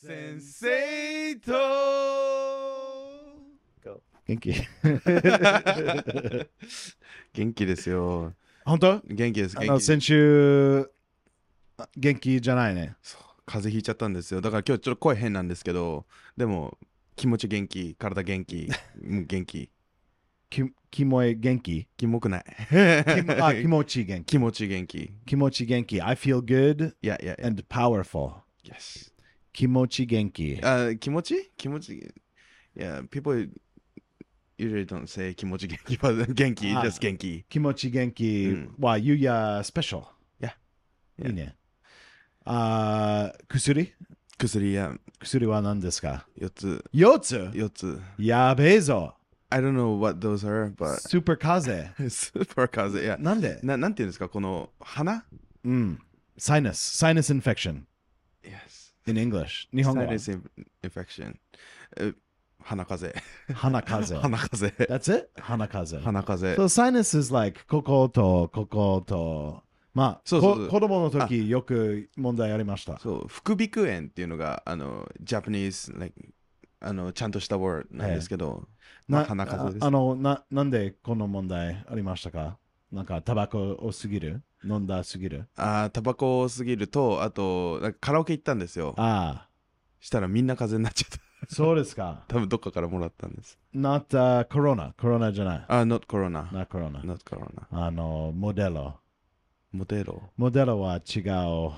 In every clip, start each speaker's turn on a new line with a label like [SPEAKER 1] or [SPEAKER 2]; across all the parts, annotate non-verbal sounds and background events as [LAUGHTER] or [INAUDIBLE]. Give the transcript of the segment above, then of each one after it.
[SPEAKER 1] 先生と
[SPEAKER 2] 元気？[LAUGHS]
[SPEAKER 1] 元気ですよ。
[SPEAKER 2] 本当？
[SPEAKER 1] 元気です。
[SPEAKER 2] あの
[SPEAKER 1] 元気
[SPEAKER 2] 先週、あ元気じゃないね。
[SPEAKER 1] 風邪ひいちゃったんですよ。だから今日ちょっと声変なんですけど、でも気持ち元気、体元気、もう元気。
[SPEAKER 2] きキモい元気？
[SPEAKER 1] キモくない。
[SPEAKER 2] あ気持ち元気。[LAUGHS]
[SPEAKER 1] 気持ち元気。
[SPEAKER 2] 気持ち元気。I feel good
[SPEAKER 1] いやいやいや。
[SPEAKER 2] and powerful.
[SPEAKER 1] Yes.
[SPEAKER 2] 気持ち元気。
[SPEAKER 1] あ気持ち？気持ち？いや、people usually don't say 気持ち元気、but [LAUGHS] 元気、
[SPEAKER 2] あ
[SPEAKER 1] just 元気。
[SPEAKER 2] 気持ち元気
[SPEAKER 1] うん
[SPEAKER 2] は、ゆうやスペシャル。
[SPEAKER 1] Yeah.
[SPEAKER 2] いいね。あ薬？
[SPEAKER 1] 薬や
[SPEAKER 2] 薬は何ですか
[SPEAKER 1] ？4つ、
[SPEAKER 2] ?4 つ
[SPEAKER 1] ？4つ。
[SPEAKER 2] やべえぞ。
[SPEAKER 1] I don't know what those are, but
[SPEAKER 2] スーパー風
[SPEAKER 1] super 風邪。いや、
[SPEAKER 2] なんで？
[SPEAKER 1] ななんていうんですか、この鼻？
[SPEAKER 2] うん。サイナス。サイナスインフェクション。In English。日本語は
[SPEAKER 1] ？Sinus infection. 風邪。
[SPEAKER 2] 鼻風 [LAUGHS]
[SPEAKER 1] 鼻風邪。
[SPEAKER 2] That's it? 鼻風
[SPEAKER 1] 鼻風
[SPEAKER 2] So
[SPEAKER 1] 邪。
[SPEAKER 2] sinus is like こことここと。まあ、
[SPEAKER 1] そうそう
[SPEAKER 2] 子供の時よく問題ありました。
[SPEAKER 1] そう、副鼻腔炎っていうのが、あの、Japanese、like、あの、ちゃんとした word なんですけど、まあ、鼻風邪です。
[SPEAKER 2] ああのな、なんでこの問題ありましたか？なんかタバコ多すぎる飲んだすぎる？
[SPEAKER 1] あータバコ多すぎると、あと、なんかカラオケ行ったんですよ。
[SPEAKER 2] あ
[SPEAKER 1] したらみんな風邪になっちゃった。
[SPEAKER 2] あ、そうですか。[LAUGHS]
[SPEAKER 1] 多分どっかからもらったんです。
[SPEAKER 2] not、uh, corona。コロナじゃない。
[SPEAKER 1] あ、not corona。
[SPEAKER 2] not corona。
[SPEAKER 1] not corona。
[SPEAKER 2] あの、モデロ？
[SPEAKER 1] モテロ。
[SPEAKER 2] モデロは違う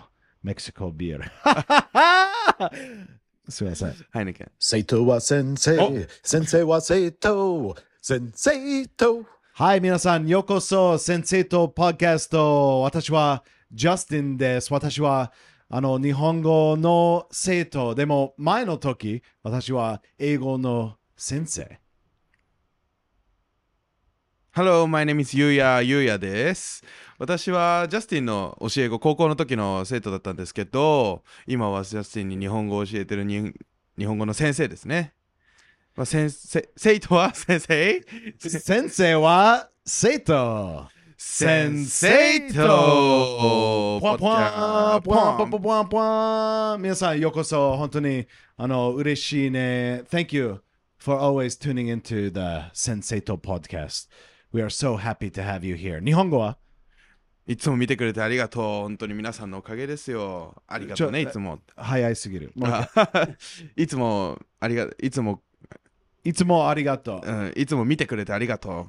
[SPEAKER 2] メキシコビール。[LAUGHS] すみません。
[SPEAKER 1] ハイネケン。
[SPEAKER 3] 生徒は先生、先生は生徒、先生と。
[SPEAKER 2] はい、皆さん、ようこそ、先生とポッドキャスト。私は、ジャスティンです。私は、あの、日本語の生徒。でも、前の時、私は英語の先生。
[SPEAKER 1] Hello, my name is ゆうやゆうやです。私はジャスティンの教え子、高校の時の生徒だったんですけど、今はジャスティンに日本語を教えてる日本語の先生ですね。まあ、先生生徒は？[LAUGHS] 先生？
[SPEAKER 2] 先生は？生徒。
[SPEAKER 1] 先生と。
[SPEAKER 2] ポワンポワンポワンポワ。ンポワンポワ。ン皆さんようこそ本当にあの嬉しいね。Thank you for always tuning into the 先生と podcast. We are so happy to have you here. 日本語は？い
[SPEAKER 1] つも見てくれてありがとう。本当に皆さんのおかげですよ。ありがとうね、いつも。
[SPEAKER 2] 早いすぎる。[LAUGHS]
[SPEAKER 1] いつも、ありが、いつも、
[SPEAKER 2] いつもありがとう
[SPEAKER 1] うん、いつも見てくれてありがと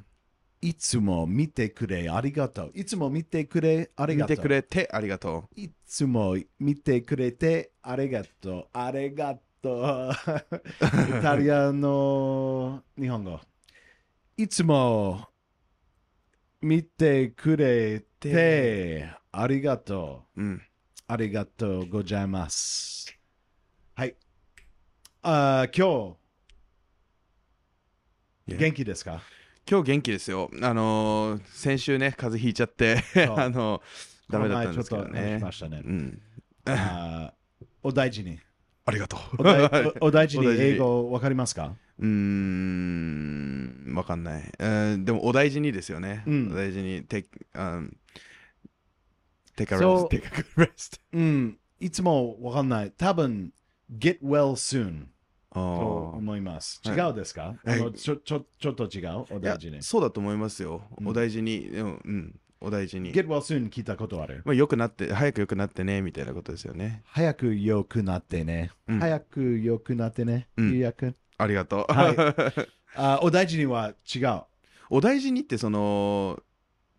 [SPEAKER 2] いつも見てくれありがとういつも見てくれあ
[SPEAKER 1] う。見
[SPEAKER 2] りがとう
[SPEAKER 1] てくれてありがと
[SPEAKER 2] いつも見てくれてありがとう。ありがとう。イタリアの日本語。いつも見てくれてありがとう。
[SPEAKER 1] う。うん。
[SPEAKER 2] ありがとうございます。はい。あー今日.元気ですか？
[SPEAKER 1] 今日元気ですよ。あのー先週ね、風邪ひいちゃって [LAUGHS] あのダメだったんですけどね
[SPEAKER 2] しましたね。
[SPEAKER 1] うん。
[SPEAKER 2] あーお大事に。
[SPEAKER 1] ありがとう。
[SPEAKER 2] お大事に [LAUGHS] 英語わかりますか？
[SPEAKER 1] うーん、わかんない。うんでも、お大事にですよね。
[SPEAKER 2] うん
[SPEAKER 1] お大事に、take, um, take a
[SPEAKER 2] So-
[SPEAKER 1] rest. Take a good rest.
[SPEAKER 2] うん、いつもわかんない。多分、get well soon と思います。
[SPEAKER 1] はい
[SPEAKER 2] 違うですか、
[SPEAKER 1] はい
[SPEAKER 2] あのちょちょちょっと違う？お大事に。
[SPEAKER 1] そうだと思いますよ。
[SPEAKER 2] うん
[SPEAKER 1] お大事に。でもうん、お大事に。
[SPEAKER 2] get well soon 聞いたことある？
[SPEAKER 1] まあ、よくなって、早く良くなってね、みたいなことですよね。
[SPEAKER 2] 早く良くなってね。
[SPEAKER 1] うん
[SPEAKER 2] 早く良くなってね。
[SPEAKER 1] うん
[SPEAKER 2] ゆう
[SPEAKER 1] ありがとう。
[SPEAKER 2] は [LAUGHS] あお大事には違う。
[SPEAKER 1] お大事にってその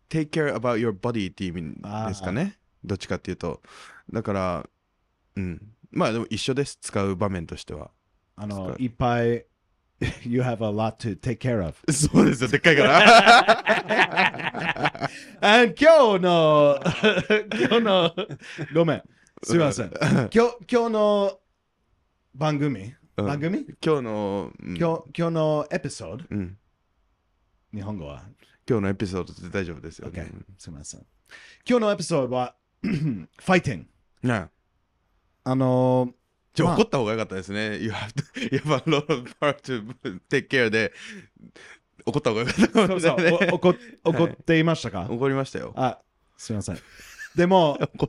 [SPEAKER 1] take care about your body っていう意味ですかね？どっちかっていうとだからうんまあでも一緒です使う場面としては
[SPEAKER 2] あのい。っぱい [LAUGHS] You have a lot to take care of. [LAUGHS]
[SPEAKER 1] そうですよでっかいから。[LAUGHS]
[SPEAKER 2] And 今日の今日のごめん。すみません。今日今日の番組、
[SPEAKER 1] うん。
[SPEAKER 2] 番組？
[SPEAKER 1] 今日の、うん。
[SPEAKER 2] 今日今日のエピソード？
[SPEAKER 1] うん、
[SPEAKER 2] 日本語は？
[SPEAKER 1] 今日のエピソードで大丈夫ですよ、
[SPEAKER 2] OK すみません。今日のエピソードは [CLEARS THROAT] ファイティング。
[SPEAKER 1] ね
[SPEAKER 2] あ。の
[SPEAKER 1] ちょ、
[SPEAKER 2] まあ
[SPEAKER 1] 怒った方が良かったですね。You have to, you have a lot of part to take care で、怒った方が良かったかもしれない、
[SPEAKER 2] 怒怒っていましたか、
[SPEAKER 1] 怒りましたよ。
[SPEAKER 2] あ、すみません。でも。[LAUGHS] こ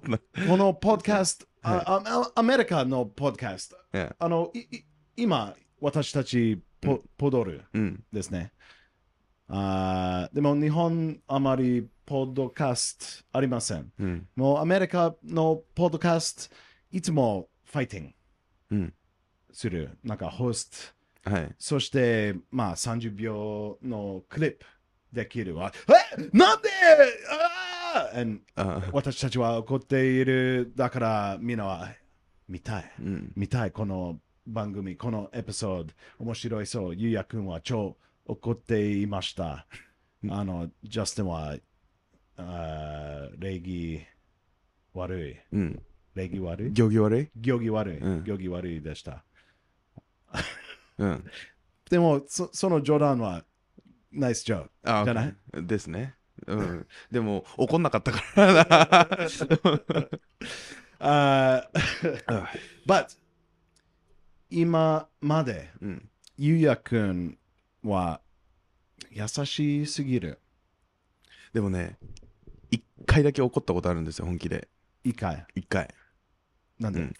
[SPEAKER 2] のポッドキャストああアメリカのポッドキャスト。
[SPEAKER 1] Yeah
[SPEAKER 2] あの、いい今、私たちポ,、ポドル
[SPEAKER 1] うん。
[SPEAKER 2] ですね。あーでも日本あまりポッドキャストありません。
[SPEAKER 1] うん。
[SPEAKER 2] もうアメリカのポッドキャストいつもファイティング
[SPEAKER 1] うん。
[SPEAKER 2] する。なんかホスト。
[SPEAKER 1] はい。
[SPEAKER 2] そして、まあ30秒のクリップできるわ。え？なんで？あ
[SPEAKER 1] あ
[SPEAKER 2] 私たちは怒っている。だからみんなは見たい。
[SPEAKER 1] うん。
[SPEAKER 2] 見たい。この番組、このエピソード。面白いそう。ゆうやくんは超怒っていました。あの、ジャスティンは、あー礼儀悪い。
[SPEAKER 1] うん。
[SPEAKER 2] 礼儀悪い
[SPEAKER 1] 行儀悪い
[SPEAKER 2] 行儀悪い。
[SPEAKER 1] うん
[SPEAKER 2] 行儀悪いでした。
[SPEAKER 1] うん。
[SPEAKER 2] でも、そその冗談は、ナイスジョーじゃない？
[SPEAKER 1] ですね。うん。でも、怒んなかったからな。[LAUGHS]
[SPEAKER 2] あー [LAUGHS] But 今まで
[SPEAKER 1] うん。
[SPEAKER 2] ゆうやくんは優しすぎる。
[SPEAKER 1] でもね、一回だけ怒ったことあるんですよ、本気で。
[SPEAKER 2] いいかい
[SPEAKER 1] 一回。
[SPEAKER 2] なんで、
[SPEAKER 1] うん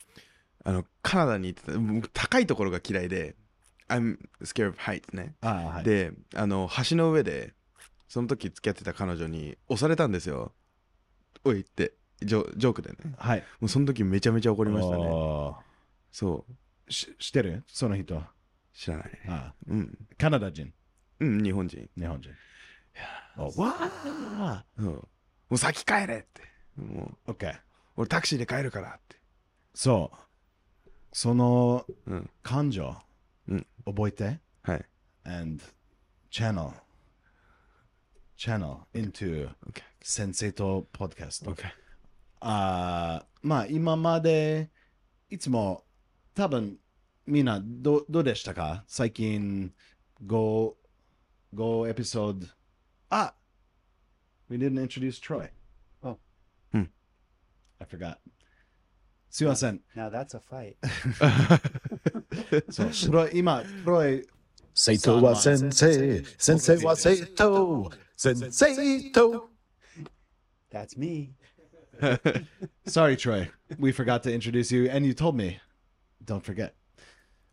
[SPEAKER 1] あの、カナダに行ってた、僕高いところが嫌いで、I'm scared of heights ね。
[SPEAKER 2] はい。
[SPEAKER 1] で、あの、橋の上で、その時付き合ってた彼女に押されたんですよ。おいって、ジョジョークでね。
[SPEAKER 2] はい。
[SPEAKER 1] もうその時めちゃめちゃ怒りましたね。
[SPEAKER 2] お
[SPEAKER 1] そう。
[SPEAKER 2] ーし知ってる？その人。
[SPEAKER 1] 知らない。
[SPEAKER 2] ああ
[SPEAKER 1] うん。
[SPEAKER 2] カナダ人、
[SPEAKER 1] うん、日本人。
[SPEAKER 2] 日本人。おわあ
[SPEAKER 1] そうもう先帰れって。もう、
[SPEAKER 2] !OK。
[SPEAKER 1] 俺タクシーで帰るからって。
[SPEAKER 2] そう。その
[SPEAKER 1] うん。
[SPEAKER 2] 感情、
[SPEAKER 1] うん
[SPEAKER 2] 覚えて。
[SPEAKER 1] はい。
[SPEAKER 2] and channel channel into
[SPEAKER 1] OK。
[SPEAKER 2] 先生とポッドキャスト。
[SPEAKER 1] OK。
[SPEAKER 2] あーまあ今までいつも多分みんなどどうでしたか最近5 5エピソードあ We didn't introduce Troy.
[SPEAKER 4] Oh.
[SPEAKER 1] Hmm.
[SPEAKER 2] I forgot. すいません。
[SPEAKER 4] Now that's a fight. [LAUGHS] [LAUGHS]
[SPEAKER 2] そう、トロイ今、トロイ、
[SPEAKER 3] 生徒は先生、先生は生徒、先生と。
[SPEAKER 4] That's me. [LAUGHS]
[SPEAKER 2] Sorry, Troy. We forgot to introduce you, and you told me. Don't forget.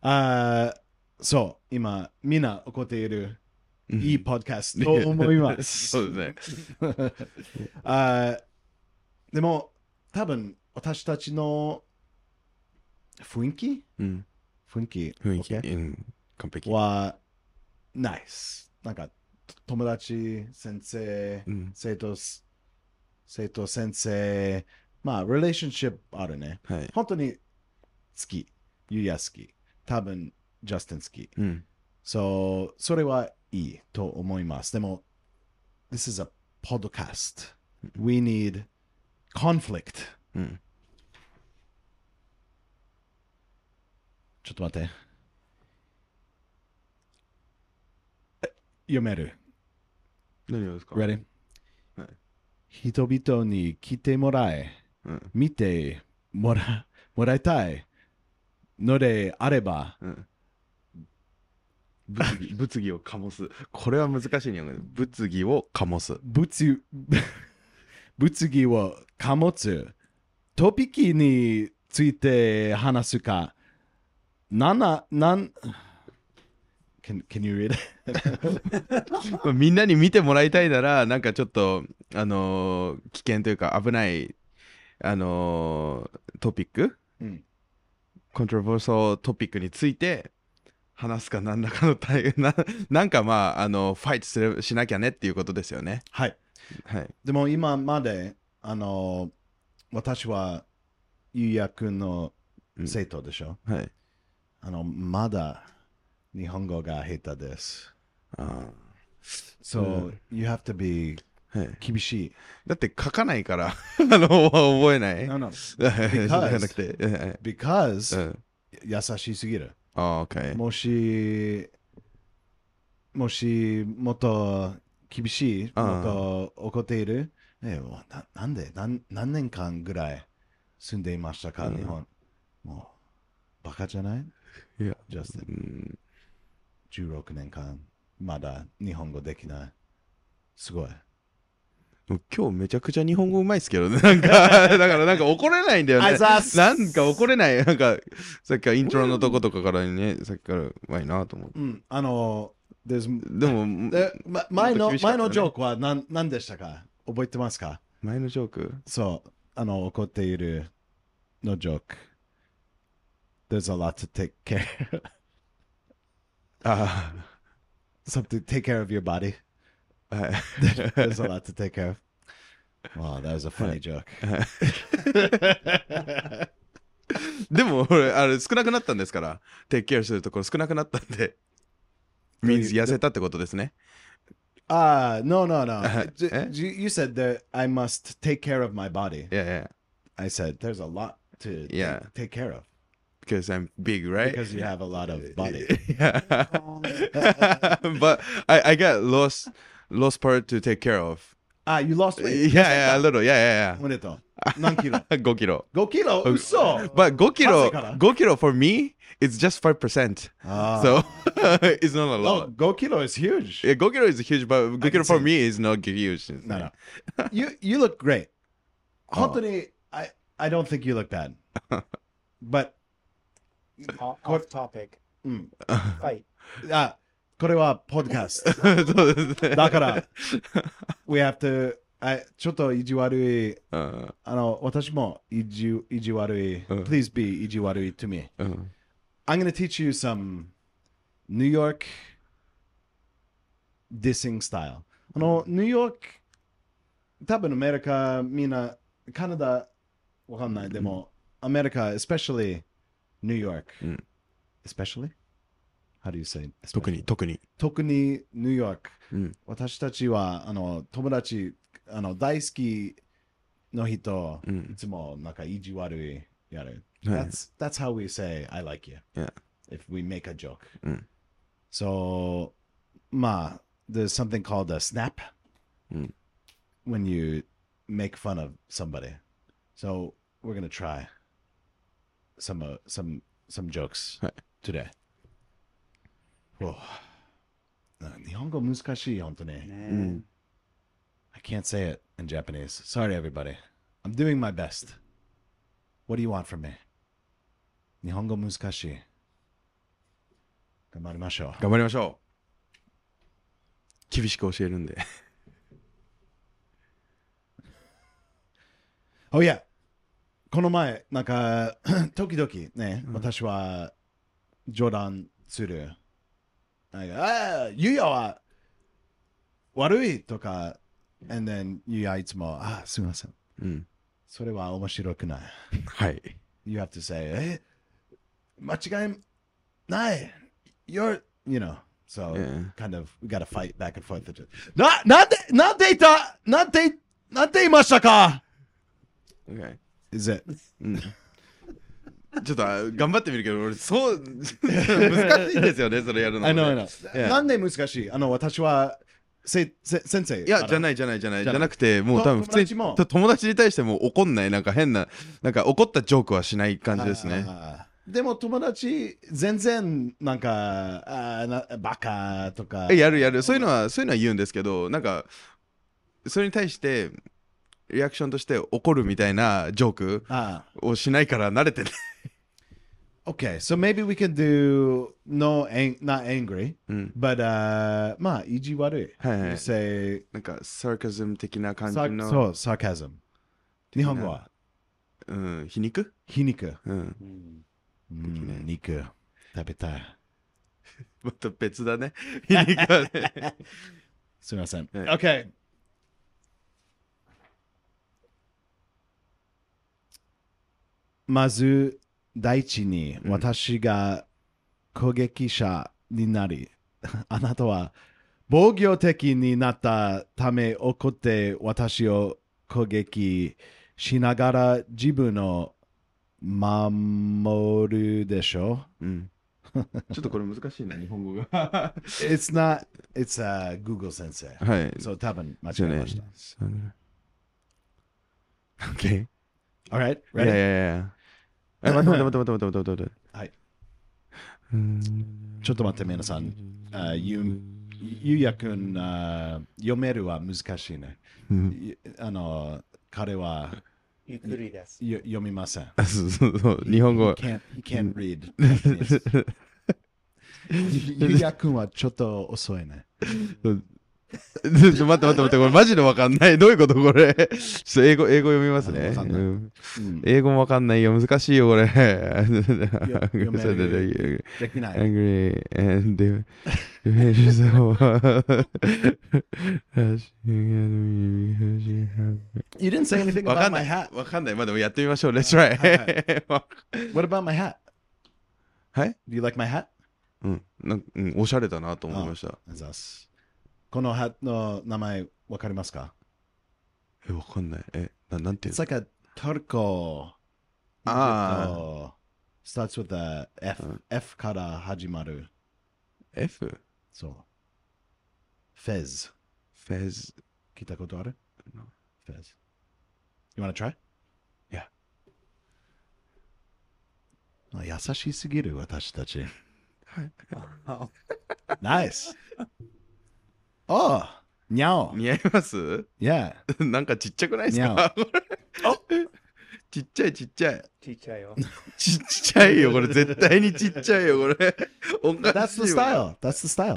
[SPEAKER 2] あーそう、今、みんな怒っている、いいポッドキャストと思います。
[SPEAKER 1] そうですね。
[SPEAKER 2] あーでも、多分、 私たちの雰囲気？
[SPEAKER 1] うん。
[SPEAKER 2] 雰囲気？
[SPEAKER 1] 雰囲気。
[SPEAKER 2] OK？
[SPEAKER 1] うん。完璧。
[SPEAKER 2] は、ナイス。なんか、友達、先生、
[SPEAKER 1] うん。
[SPEAKER 2] 生徒、生徒、先生、まあ、relationship あるね。
[SPEAKER 1] はい。
[SPEAKER 2] 本当に好き。ゆうや好き。多分、ジャスティン好き。
[SPEAKER 1] うん。
[SPEAKER 2] そう、それはいいと思います。でも、This is a podcast. We need conflict.
[SPEAKER 1] うん。
[SPEAKER 2] ちょっと待って。え読める？
[SPEAKER 1] 何をですか
[SPEAKER 2] ？Ready?
[SPEAKER 1] はい
[SPEAKER 2] 人々に来てもらえ、
[SPEAKER 1] うん。
[SPEAKER 2] 見てもらもらいたいのであれば、
[SPEAKER 1] うん。物議 [LAUGHS] 物議を醸す。これは難しい日本語で物議を醸す。
[SPEAKER 2] 物物議を醸すトピックについて話すか、なんな、なん、Can, can you read? [LAUGHS]
[SPEAKER 1] みんなに見てもらいたいなら、なんかちょっと、あのー危険というか危ない、あのートピック、
[SPEAKER 2] うん
[SPEAKER 1] コントロバーサルトピックについて話すか何らかの対 [LAUGHS] ななんかまあ、あの、ファイトするしなきゃねっていうことですよね。
[SPEAKER 2] はい。
[SPEAKER 1] はい。
[SPEAKER 2] でも今まで、あの、私は、ゆうやくんの生徒でしょ、
[SPEAKER 1] はい。
[SPEAKER 2] あの、まだ日本語が下手です。
[SPEAKER 1] あ
[SPEAKER 2] So,、you have to be
[SPEAKER 1] ーはい、
[SPEAKER 2] 厳しい。
[SPEAKER 1] だって書かないから、[LAUGHS] あの、覚えない
[SPEAKER 2] ？No, no. [LAUGHS] Because、
[SPEAKER 1] うん
[SPEAKER 2] 優しすぎる。
[SPEAKER 1] あー、OK。
[SPEAKER 2] もし、もし、もっと厳しい、
[SPEAKER 1] ああ
[SPEAKER 2] もっと怒っている、えななんで何何年間ぐらい住んでいましたか、
[SPEAKER 1] うん
[SPEAKER 2] 日本。もう、バカじゃない？
[SPEAKER 1] いや、
[SPEAKER 2] ジャスティン
[SPEAKER 1] うん、
[SPEAKER 2] 16年間、まだ日本語できない。すごい。
[SPEAKER 1] もう今日めちゃくちゃ日本語うまいっすけどね。[LAUGHS] なんか、[LAUGHS] だからなんか怒れないんだよね。
[SPEAKER 2] あざっす
[SPEAKER 1] なんか怒れない。なんか、さっきからイントロのとことかからね、さっきからうまいなと思って。
[SPEAKER 2] うん、あの、there's
[SPEAKER 1] でも、
[SPEAKER 2] 前の
[SPEAKER 1] もっと厳しかったね
[SPEAKER 2] 前のジョークは何何でしたか？覚えてますか
[SPEAKER 1] 前のジョーク
[SPEAKER 2] そう、あの、怒っているのジョーク。There's a lot to take care.
[SPEAKER 1] あ
[SPEAKER 2] Something take care of your body. There's a lot to take care of. Wow, that was a funny joke.
[SPEAKER 1] でも、俺、あれ、少なくなったんですから、テイクケアするところ少なくなったんで、means 痩せたってことですね。
[SPEAKER 2] Ah, no, no, no. Uh-huh.
[SPEAKER 1] D-
[SPEAKER 2] you, said that I must take care of my body.
[SPEAKER 1] Yeah, yeah.
[SPEAKER 2] I said there's a lot to
[SPEAKER 1] Yeah.
[SPEAKER 2] take, take care of
[SPEAKER 1] Because I'm big, right?
[SPEAKER 2] because you have a lot of [LAUGHS] body.
[SPEAKER 1] yeah. [LAUGHS] but I, I got lost lost part to take care of.
[SPEAKER 2] Ah, you lost
[SPEAKER 1] Yeah,
[SPEAKER 2] weight.
[SPEAKER 1] yeah, a little, yeah,
[SPEAKER 2] おめでとう。何キロ [LAUGHS]
[SPEAKER 1] yeah, yeah. 5 kilo.
[SPEAKER 2] ?5 キロ嘘
[SPEAKER 1] But 5 kilo,
[SPEAKER 2] 汗から
[SPEAKER 1] 5 kilo for me, it's just 5%.
[SPEAKER 2] あ
[SPEAKER 1] So [LAUGHS] it's not a
[SPEAKER 2] Oh,
[SPEAKER 1] lot.
[SPEAKER 2] 5 キロ is huge.
[SPEAKER 1] Yeah, 5 kilo is huge, but 5
[SPEAKER 2] can
[SPEAKER 1] kilo for
[SPEAKER 2] see.
[SPEAKER 1] me is not huge.
[SPEAKER 2] No, no. [LAUGHS] You you look great. 本当に I I don't think you look bad. But
[SPEAKER 4] Off, off topic.
[SPEAKER 2] うん。
[SPEAKER 4] Fight.
[SPEAKER 2] あ、 これはポッドキャスト。
[SPEAKER 1] そうですね。
[SPEAKER 2] だから、we have to あちょっと意地悪い。
[SPEAKER 1] うん
[SPEAKER 2] あの、私も意地意地悪い。
[SPEAKER 1] うん
[SPEAKER 2] Please be 意地悪い to me.
[SPEAKER 1] うん。
[SPEAKER 2] I'm going to teach you some New York dissing style. あの、ニューヨーク、多分アメリカ、みんな、カナダ、わかんない。でも、アメリカ、especially New York、
[SPEAKER 1] うん
[SPEAKER 2] especially? How do you say?
[SPEAKER 1] 特に、特に。
[SPEAKER 2] 特にニューヨーク。
[SPEAKER 1] うん
[SPEAKER 2] 私たちは、あの、友達、あの、大好きの人、
[SPEAKER 1] うん
[SPEAKER 2] いつもなんか意地悪いやる。
[SPEAKER 1] はい
[SPEAKER 2] That's, that's how we say, I like you.
[SPEAKER 1] Yeah.
[SPEAKER 2] If we make a joke.
[SPEAKER 1] うん。
[SPEAKER 2] So, まあ、there's something called a snap
[SPEAKER 1] うん。
[SPEAKER 2] when you make fun of somebody. So, we're going to try some, uh, some, some jokes
[SPEAKER 1] はい
[SPEAKER 2] today. お日本語難しい、本当に。
[SPEAKER 4] Man.
[SPEAKER 2] I can't say it in Japanese. Sorry, everybody. I'm doing my best. What do you want from me? 日本語難しい。頑張りましょう。
[SPEAKER 1] 頑張りましょう。厳しく教えるんで。
[SPEAKER 2] Oh yeah. この前、なんか、時々ね、私は冗談する。なんか、ああ、ゆうやは悪いとか、and then ゆうやいつも、ああ、すみません。
[SPEAKER 1] うん。
[SPEAKER 2] それは面白くない。
[SPEAKER 1] はい。
[SPEAKER 2] you have to say, eh, 間違いない。You're, you know, so
[SPEAKER 1] Yeah.
[SPEAKER 2] kind of, we gotta fight back and forth. な、なんで、なんで言ったなんで、なんで言いましたか
[SPEAKER 1] Okay.
[SPEAKER 2] ?Is it?
[SPEAKER 1] うん。ちょっとあ頑張ってみるけど、俺、そう、[LAUGHS] 難しいんですよね、それやるの、ね。
[SPEAKER 2] I know, I know.
[SPEAKER 1] Yeah.
[SPEAKER 2] なんで難しい？あの、私は、せ、せ、先生。
[SPEAKER 1] いや、じゃ
[SPEAKER 2] い。
[SPEAKER 1] ないじゃないじゃない。
[SPEAKER 2] じゃな
[SPEAKER 1] くて、もう
[SPEAKER 2] と
[SPEAKER 1] 多分普通に
[SPEAKER 2] 友達
[SPEAKER 1] 友達に対しても怒んない、なんか変な、なんか怒ったジョークはしない感じですね。
[SPEAKER 2] でも友達、全然、なんか、あーなバカとか。
[SPEAKER 1] えやるやる。そういうのは、そういうのは言うんですけど、なんか、それに対して、リアクションとして怒るみたいなジョーク
[SPEAKER 2] あ
[SPEAKER 1] をしないから慣れてない。
[SPEAKER 2] ー Okay, so maybe we can do no, ang not angry,
[SPEAKER 1] うん。
[SPEAKER 2] but uh, まあ、意地悪い。
[SPEAKER 1] はいはい
[SPEAKER 2] You say
[SPEAKER 1] なんか、サーカズム的な感じ
[SPEAKER 2] さ
[SPEAKER 1] の。
[SPEAKER 2] そう、sarcasm。日本語は？
[SPEAKER 1] うん、皮肉？
[SPEAKER 2] 皮肉。
[SPEAKER 1] うん。
[SPEAKER 4] Mm.
[SPEAKER 2] うん、肉。食べたい。[LAUGHS]
[SPEAKER 1] また別だね。[LAUGHS] 皮肉はね。[LAUGHS]
[SPEAKER 2] すみません。
[SPEAKER 1] はい
[SPEAKER 2] OK。まず、第一に
[SPEAKER 1] うん
[SPEAKER 2] 私が攻撃者になり、[LAUGHS] あなたは防御的になったため怒って私を攻撃しながら自分を守るでしょ？
[SPEAKER 1] うん。[LAUGHS] ちょっとこれ難しいな、日本語が。
[SPEAKER 2] It's not, it's、uh, Google 先生。
[SPEAKER 1] はい。
[SPEAKER 2] そう、多分間違えました。。
[SPEAKER 1] そうね OK? [LAUGHS]
[SPEAKER 2] Alright,
[SPEAKER 1] いやい
[SPEAKER 2] ready?
[SPEAKER 1] やいや。え、待って待って待って待って待って待って待って。
[SPEAKER 2] はい。
[SPEAKER 1] うん。
[SPEAKER 2] ちょっと待って、皆さん。あ言うゆうやくん、あ読めるは難しいね。いあの、彼は
[SPEAKER 4] ゆっくりです。
[SPEAKER 2] よ読みません。
[SPEAKER 1] そうそうそう日本語
[SPEAKER 2] He can't, he can't read. [LAUGHS] [LAUGHS] ゆうやくんはちょっと遅いね。
[SPEAKER 1] ちょ待って待って待ってこれマジでわかんない。どういうことこれ？ちょっと英語英語読みますね。うん。
[SPEAKER 2] うん。
[SPEAKER 1] 英語もわかんないよ。難しいよこれ。
[SPEAKER 2] できない。
[SPEAKER 1] angry and the
[SPEAKER 2] You didn't say anything about my [LAUGHS]
[SPEAKER 1] い
[SPEAKER 2] hat.
[SPEAKER 1] わかんない。まあでもやってみましょう。Let's try.
[SPEAKER 2] は [LAUGHS] What about my hat?
[SPEAKER 1] はい
[SPEAKER 2] Do you like my hat?
[SPEAKER 1] うん。なんうんおしゃれだなと思いました。
[SPEAKER 2] あざっすこのハの名前わかりますか？
[SPEAKER 1] え、わかんない。え、な,んていうの
[SPEAKER 2] ？It's like あ
[SPEAKER 1] あ。
[SPEAKER 2] starts with a F,、
[SPEAKER 1] う、
[SPEAKER 2] F から始まる。
[SPEAKER 1] F?
[SPEAKER 2] そう。Fez。
[SPEAKER 1] Fez。
[SPEAKER 2] 聞いたことある？
[SPEAKER 1] フ
[SPEAKER 2] ェズ。You wanna try?
[SPEAKER 1] ま
[SPEAKER 2] あ優しすぎる私たち。
[SPEAKER 4] はい。[LAUGHS]
[SPEAKER 2] nice。おうにゃお
[SPEAKER 1] 似合います
[SPEAKER 2] ？Yeah. [LAUGHS]
[SPEAKER 1] なんかちっちゃくないですか？[LAUGHS] ちっちゃいちっちゃい
[SPEAKER 4] ちっちゃいよ。[LAUGHS]
[SPEAKER 1] ちっちゃいよこれ絶対にちっちゃいよこれおか
[SPEAKER 2] That's
[SPEAKER 1] し
[SPEAKER 2] the
[SPEAKER 1] いわ
[SPEAKER 2] style. That's the style.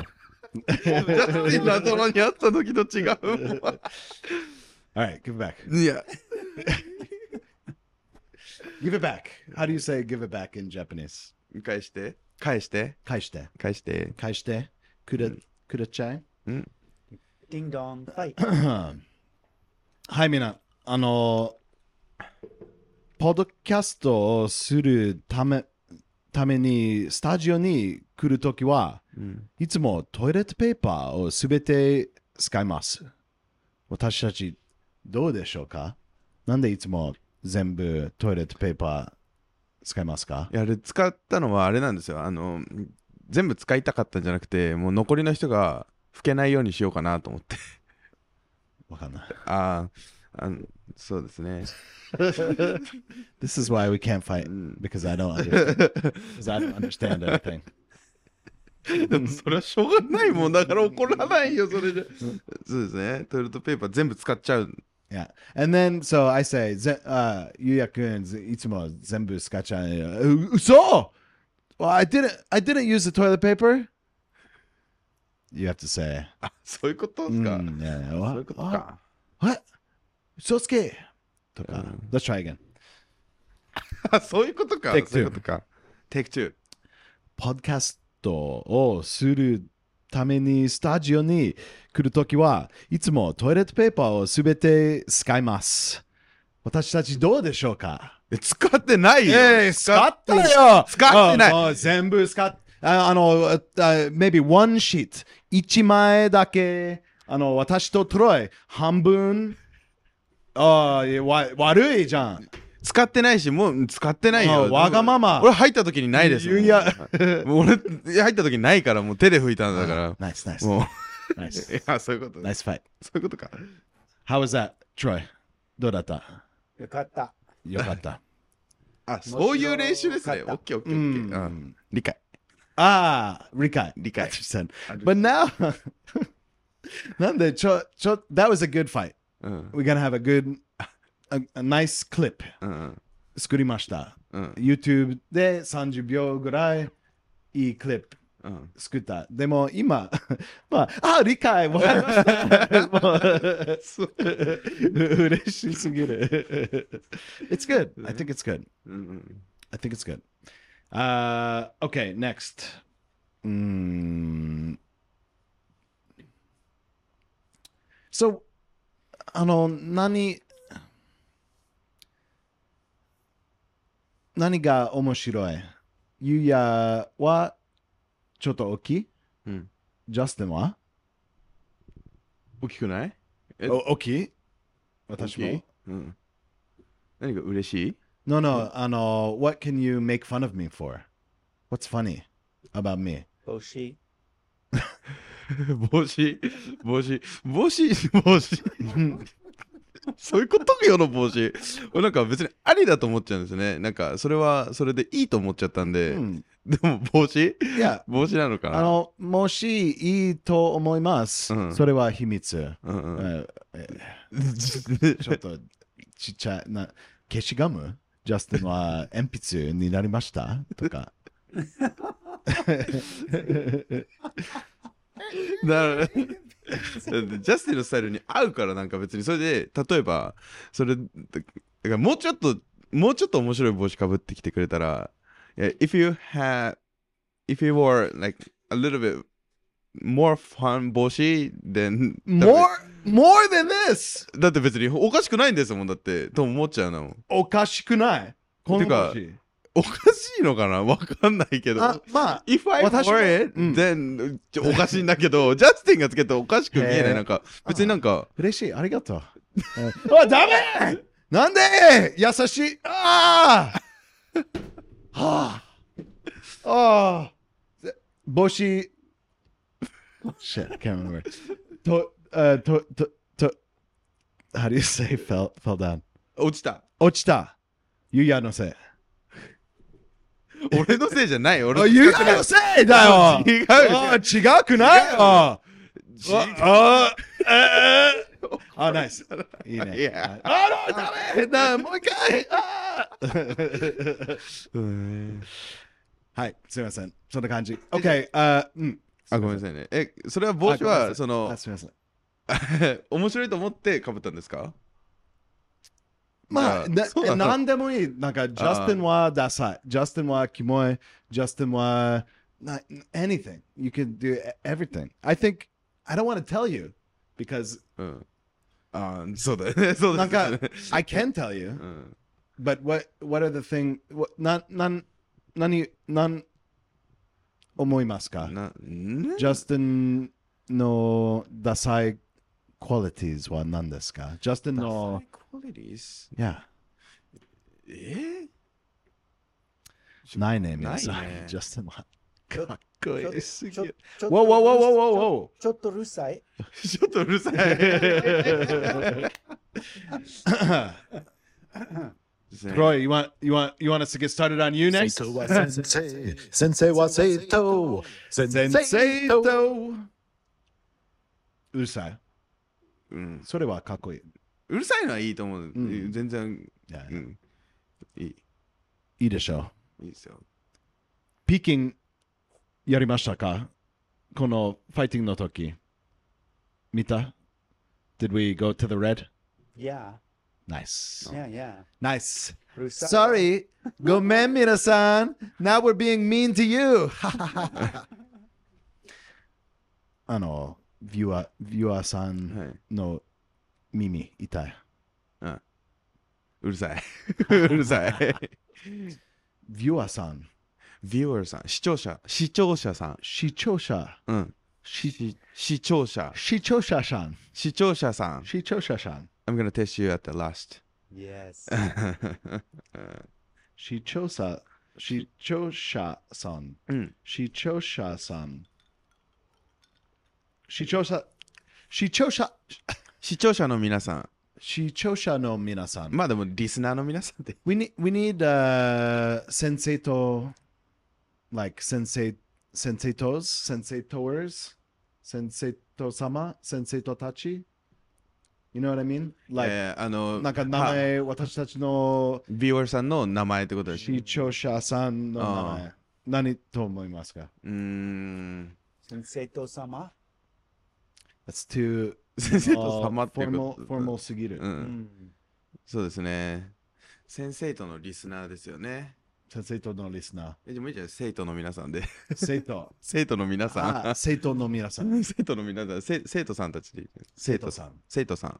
[SPEAKER 1] ジャスティンの頭に会った時と違う
[SPEAKER 2] Alright, give it back.
[SPEAKER 1] いや
[SPEAKER 2] Give it back. How do you say give it back in Japanese?
[SPEAKER 1] 返して返して
[SPEAKER 2] 返して。
[SPEAKER 1] 返して
[SPEAKER 2] 返して。くれ、くれちゃい？
[SPEAKER 4] ディンドン、ファイ。
[SPEAKER 2] はい、みんな。あの、ポッドキャストをするため、ために、スタジオに来るときは、
[SPEAKER 1] うん
[SPEAKER 2] いつもトイレットペーパーをすべて使います。私たち、どうでしょうか？なんでいつも全部トイレットペーパー使いますか？
[SPEAKER 1] いやあれ使ったのはあれなんですよあの全部使いたかったんじゃなくてもう残りの人が拭けないようにしようかなと思って
[SPEAKER 2] わかんない。
[SPEAKER 1] あーあのそうですね
[SPEAKER 2] This is why we can't fight,
[SPEAKER 1] うん
[SPEAKER 2] because I don't understand, because I don't understand anything.
[SPEAKER 1] でもそれはしょうがないもんだから怒らないよそれでそうですねトイレットペーパー全部使っちゃう
[SPEAKER 2] Yeah. And then, so I say, ぜ uh, ゆうやくん、ぜいつも全部使っちゃう。う嘘 well, I didn't, I didn't use the toilet paper. You have to say,
[SPEAKER 1] あそういうことですか、
[SPEAKER 2] mm, yeah,
[SPEAKER 1] そういう?ことか。
[SPEAKER 2] What? 嘘つけとか、
[SPEAKER 1] うん。
[SPEAKER 2] Let's try again.
[SPEAKER 1] あそういうことか。
[SPEAKER 2] Take
[SPEAKER 1] そういうことか。Take two
[SPEAKER 2] ポッドキャストをするためにスタジオに来るときはいつもトイレットペーパーをすべて使います。私たちどうでしょうか？
[SPEAKER 1] え使ってないよ、
[SPEAKER 2] ええ使ったよ。
[SPEAKER 1] 使ってない。
[SPEAKER 2] 全部使っああの、あ maybe one sheet. 一枚だけあの私とトロイ半分。ああいやわ悪いじゃん。
[SPEAKER 1] 使ってないしもう使ってない
[SPEAKER 2] あ
[SPEAKER 1] よ
[SPEAKER 2] わがまま。
[SPEAKER 1] 俺入った時にないですもん。
[SPEAKER 2] いや [LAUGHS]
[SPEAKER 1] もう俺入った時ないからもう手で拭いたんだから。
[SPEAKER 2] ナイスナイス
[SPEAKER 1] もう。
[SPEAKER 2] ナイス
[SPEAKER 1] いやそういうこと。
[SPEAKER 2] ナイスファイト
[SPEAKER 1] そういうことか。
[SPEAKER 2] How was that? トロイどうだった？
[SPEAKER 4] よかった。
[SPEAKER 2] よかった。[LAUGHS]
[SPEAKER 1] あそういう練習ですね。オッケーオッケーオッケー。うん。理解
[SPEAKER 2] ああ理解
[SPEAKER 1] 理解
[SPEAKER 2] Understand. But now なんでちょちょ That was [LAUGHS] a good fight
[SPEAKER 1] うん
[SPEAKER 2] We're gonna have a good a, a nice clip
[SPEAKER 1] うん
[SPEAKER 2] 作りました。
[SPEAKER 1] うん
[SPEAKER 2] YouTube で30秒ぐらいいいクリップ
[SPEAKER 1] うん
[SPEAKER 2] 作った。でも今、まあ、あ、理解わかりました。もうそう嬉しすぎる。It's good. I think it's good.
[SPEAKER 1] うんうん
[SPEAKER 2] I think it's good. Uh, okay, next. うーん So, あの、何、何が面白い？ゆうやはちょっと大きい？
[SPEAKER 1] うん。
[SPEAKER 2] ジャスティンは？
[SPEAKER 1] 大きくない？え？
[SPEAKER 2] お大きい？私も？
[SPEAKER 1] うん。何が嬉しい？
[SPEAKER 2] No, no, あの、What can you make fun of me for? What's funny about me?
[SPEAKER 4] 帽子。
[SPEAKER 1] 帽子帽子帽子帽子そういうことよの帽子。俺 [LAUGHS] なんか別にありだと思っちゃうんですね。なんかそれはそれでいいと思っちゃったんで。
[SPEAKER 2] うん [LAUGHS]
[SPEAKER 1] でも帽子
[SPEAKER 2] いや、
[SPEAKER 1] 帽子なのかな？
[SPEAKER 2] あの、もしいいと思います。
[SPEAKER 1] うん
[SPEAKER 2] それは秘密。
[SPEAKER 1] うんうん。
[SPEAKER 2] えーちょっとちっちゃいな消しゴム？ジャスティンは鉛筆になりました？とか。
[SPEAKER 1] なるジャスティンのスタイルに合うからなんか別に。それで例えばそれだからもうちょっともうちょっと面白い帽子かぶってきてくれたら if you had if you wore like a little bit more fun 帽子 then
[SPEAKER 2] more, more than this!
[SPEAKER 1] だって別におかしくないんですもんだってと思っちゃうの。
[SPEAKER 2] おかしくない？この帽子
[SPEAKER 1] おかしいのかな？わかんないけど。
[SPEAKER 2] あまあ、
[SPEAKER 1] If I it,
[SPEAKER 2] うん。
[SPEAKER 1] then おかしいんだけど、ジャスティンがつけておかしく見えない。なんか、別になんか、
[SPEAKER 2] 嬉しい、ありがとう。[LAUGHS] あ、ダメ！なんで優しい。ああはあ。ああ帽子 Shit, I can't remember. と、uh, と、と、と、How do you say fell, fell down?
[SPEAKER 1] 落ちた。
[SPEAKER 2] 落ちた。ゆうやのせい。
[SPEAKER 1] 俺のせいじゃない。俺
[SPEAKER 2] あ、ゆうやのせいだよ
[SPEAKER 1] 違う
[SPEAKER 2] あ違くない？よあ
[SPEAKER 1] 違う
[SPEAKER 2] ああ [LAUGHS] あ、ナイス。いいね。
[SPEAKER 1] いや
[SPEAKER 2] あ、ダメだもう一回 [LAUGHS] [LAUGHS] はい、すみません。そんな感じ。OK、あ、うん。
[SPEAKER 1] あ、ごめんなさいね。え、それは帽子は、その
[SPEAKER 2] あ、すみません。[LAUGHS]
[SPEAKER 1] 面白いと思ってかぶったんですか？
[SPEAKER 2] まあ、
[SPEAKER 1] あ
[SPEAKER 2] な
[SPEAKER 1] な
[SPEAKER 2] んでもいい。なんか、ジャスティンはダサい。ジャスティンはキモい。ジャスティンは、な anything. You can do everything. I think, I don't want to tell you because
[SPEAKER 1] うん。あーそうだよね。[LAUGHS] そう
[SPEAKER 2] なんか。I can tell you.
[SPEAKER 1] うん。
[SPEAKER 2] But what what are the thing? What, ななん何何思いますか？
[SPEAKER 1] な、ん？
[SPEAKER 2] ジャスティンのダサい qualities は何ですか？ジャスティンの
[SPEAKER 1] qualities?
[SPEAKER 2] いや
[SPEAKER 1] え？
[SPEAKER 2] ないね皆さ
[SPEAKER 1] ないね
[SPEAKER 2] ん。ジャスティンは
[SPEAKER 4] ちょ
[SPEAKER 2] かっこいいすぎ
[SPEAKER 4] ちょ
[SPEAKER 2] る。
[SPEAKER 4] ちょっ
[SPEAKER 2] Whoa, whoa, whoa, whoa, whoa,
[SPEAKER 4] ちょっとうるさい？
[SPEAKER 1] ちょっとうるさい。
[SPEAKER 2] Troy, you want you want you want us to get started on you
[SPEAKER 3] 生
[SPEAKER 2] next?
[SPEAKER 3] 徒は先生、先生は生徒、先
[SPEAKER 2] 先
[SPEAKER 3] 生
[SPEAKER 2] 生
[SPEAKER 3] と。
[SPEAKER 2] とうるさい。
[SPEAKER 1] うん。
[SPEAKER 2] それはかっこいい。
[SPEAKER 1] うるさいのはいいと思う。
[SPEAKER 2] ん
[SPEAKER 1] 全然、
[SPEAKER 2] いや
[SPEAKER 1] うん。いい。
[SPEAKER 2] いいでしょう。
[SPEAKER 1] いいですよ。
[SPEAKER 2] ピーキンやりましたか？このファイティングの時。見た ?Did we go to the red?
[SPEAKER 4] Yeah,
[SPEAKER 2] Nice.
[SPEAKER 4] yeah, yeah.
[SPEAKER 2] Nice.
[SPEAKER 4] うるさい。
[SPEAKER 2] Sorry. ごめん、皆さん。Now we're being mean to you. [LAUGHS] あの、ビュアー、ビュアーさん
[SPEAKER 1] はい。
[SPEAKER 2] の耳痛い。
[SPEAKER 1] うるさい。[LAUGHS] うるさい。
[SPEAKER 2] ビュアーさん、
[SPEAKER 1] ビューアーさん、視聴者、視聴者さん。
[SPEAKER 2] 視聴者、
[SPEAKER 1] うん。し視聴者、
[SPEAKER 2] 視聴者さん、
[SPEAKER 1] 視聴者さん。
[SPEAKER 2] 視聴者さん、
[SPEAKER 1] I'm gonna test you at the last.
[SPEAKER 4] Yes.
[SPEAKER 2] 視聴者、視聴者さん。
[SPEAKER 1] うん。
[SPEAKER 2] 視聴者さん。視聴者、視聴者、
[SPEAKER 1] 視聴者の皆さん。
[SPEAKER 2] 視聴者の皆さん。
[SPEAKER 1] まあでも、リスナーの皆さんで。
[SPEAKER 2] We need, we need uh, sensei to, like sensei, sensei tos, sensei toers, sensei to sama, sensei to tachi. You know what I mean? Like,
[SPEAKER 1] えーあの、
[SPEAKER 2] なんか名前、私たちの
[SPEAKER 1] ビューアーさんの名前ってことです。
[SPEAKER 2] 視聴者さんの名前。何と思いますか？
[SPEAKER 1] うーん。
[SPEAKER 4] 先生と様
[SPEAKER 2] ？That's too
[SPEAKER 1] 先生と様っていう
[SPEAKER 2] formal,
[SPEAKER 1] こと。
[SPEAKER 2] formal すぎる。
[SPEAKER 1] う。
[SPEAKER 4] うんん。
[SPEAKER 1] そうですね。先生とのリスナーですよね。
[SPEAKER 2] 先生とのリスナ
[SPEAKER 1] え、でもいいじゃん、生徒の皆さんで。
[SPEAKER 2] ー。生徒。[LAUGHS]
[SPEAKER 1] 生徒の皆さ
[SPEAKER 2] あ、生徒の皆さん。
[SPEAKER 1] ん。[LAUGHS] 生徒の皆さん、せ生徒さんたちで。生徒さん。
[SPEAKER 2] ん。
[SPEAKER 1] 生徒さん。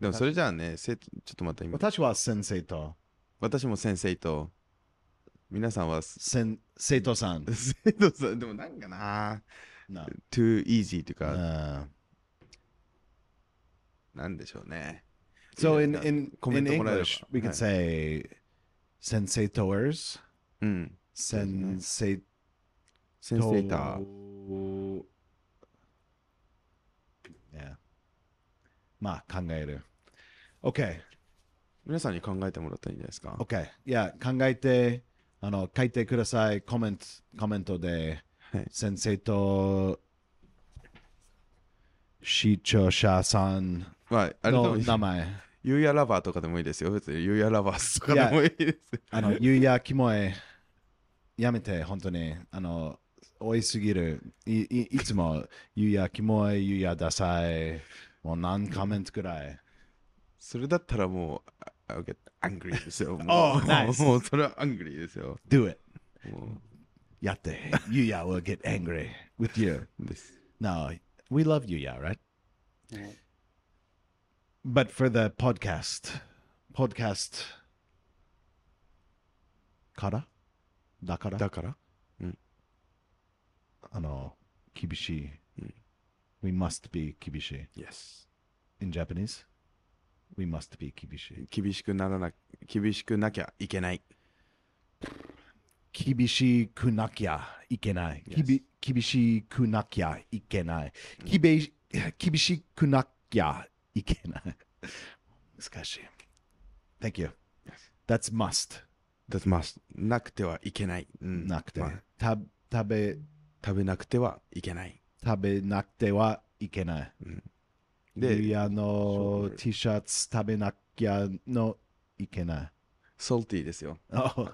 [SPEAKER 1] でもそれじゃあね、生徒ちょっとまた今、
[SPEAKER 2] 私は先生と、
[SPEAKER 1] 私も先生と、皆さんは
[SPEAKER 2] 先生徒さん。[LAUGHS]
[SPEAKER 1] 生徒さん、でもなんかな、
[SPEAKER 2] な
[SPEAKER 1] too easy というか、
[SPEAKER 2] うん
[SPEAKER 1] なんでしょうね。
[SPEAKER 2] So
[SPEAKER 1] いい
[SPEAKER 2] in
[SPEAKER 1] ですか
[SPEAKER 2] ？in
[SPEAKER 1] コメ
[SPEAKER 2] in
[SPEAKER 1] ントもらえれば
[SPEAKER 2] English we could
[SPEAKER 1] はい
[SPEAKER 2] say sensei toers,
[SPEAKER 1] うん。
[SPEAKER 2] sensei
[SPEAKER 1] 先生た。
[SPEAKER 2] to Yeah. まあ考える。OK。
[SPEAKER 1] 皆さんに考えてもらったらいいんじゃないですか
[SPEAKER 2] ？OK。いや、考えて、あの、書いてください。コメント、コメントで、
[SPEAKER 1] はい
[SPEAKER 2] 先生と、視聴者さん
[SPEAKER 1] まあ、あれでもいい
[SPEAKER 2] の名前。
[SPEAKER 1] ユーヤラバーとかでもいいですよ。別にユーヤラバースとかでもいいです。
[SPEAKER 2] あの、ゆうやきもえ、やめて、本当に。あの、多いすぎる。いいいつも、ゆうやきもえ、ゆうやダサい。もう何コメントくらい。
[SPEAKER 1] それだったらもう、あ I'll get angry ですよ。[LAUGHS] もう
[SPEAKER 2] Oh, nice.
[SPEAKER 1] もうそれは angry ですよ。
[SPEAKER 2] Do it.
[SPEAKER 1] も
[SPEAKER 2] やって。ゆうや will get angry with you. No, we love you, yeah, right?
[SPEAKER 4] Yeah.
[SPEAKER 2] But for the podcast, podcast からだから
[SPEAKER 1] だから
[SPEAKER 2] あの、厳しい。
[SPEAKER 1] うん
[SPEAKER 2] We must be 厳しい。
[SPEAKER 1] Yes。
[SPEAKER 2] In Japanese, we must be 厳しい。
[SPEAKER 1] 厳しくならな、厳しくなきゃいけない。
[SPEAKER 2] 厳しくなきゃいけない。
[SPEAKER 1] Yes.
[SPEAKER 2] きび厳しくなきゃいけない。きべ厳しくなきゃいけない。難しい。Thank you. That's must.
[SPEAKER 1] That's must. なくてはいけない。うん
[SPEAKER 2] なくて
[SPEAKER 1] まあ。
[SPEAKER 2] た食べ、
[SPEAKER 1] 食べなくてはいけない。
[SPEAKER 2] 食べなくてはいけない。
[SPEAKER 1] で、
[SPEAKER 2] ゆうやの T シャツ食べなきゃのいけない。
[SPEAKER 1] salty ですよ。
[SPEAKER 2] Oh.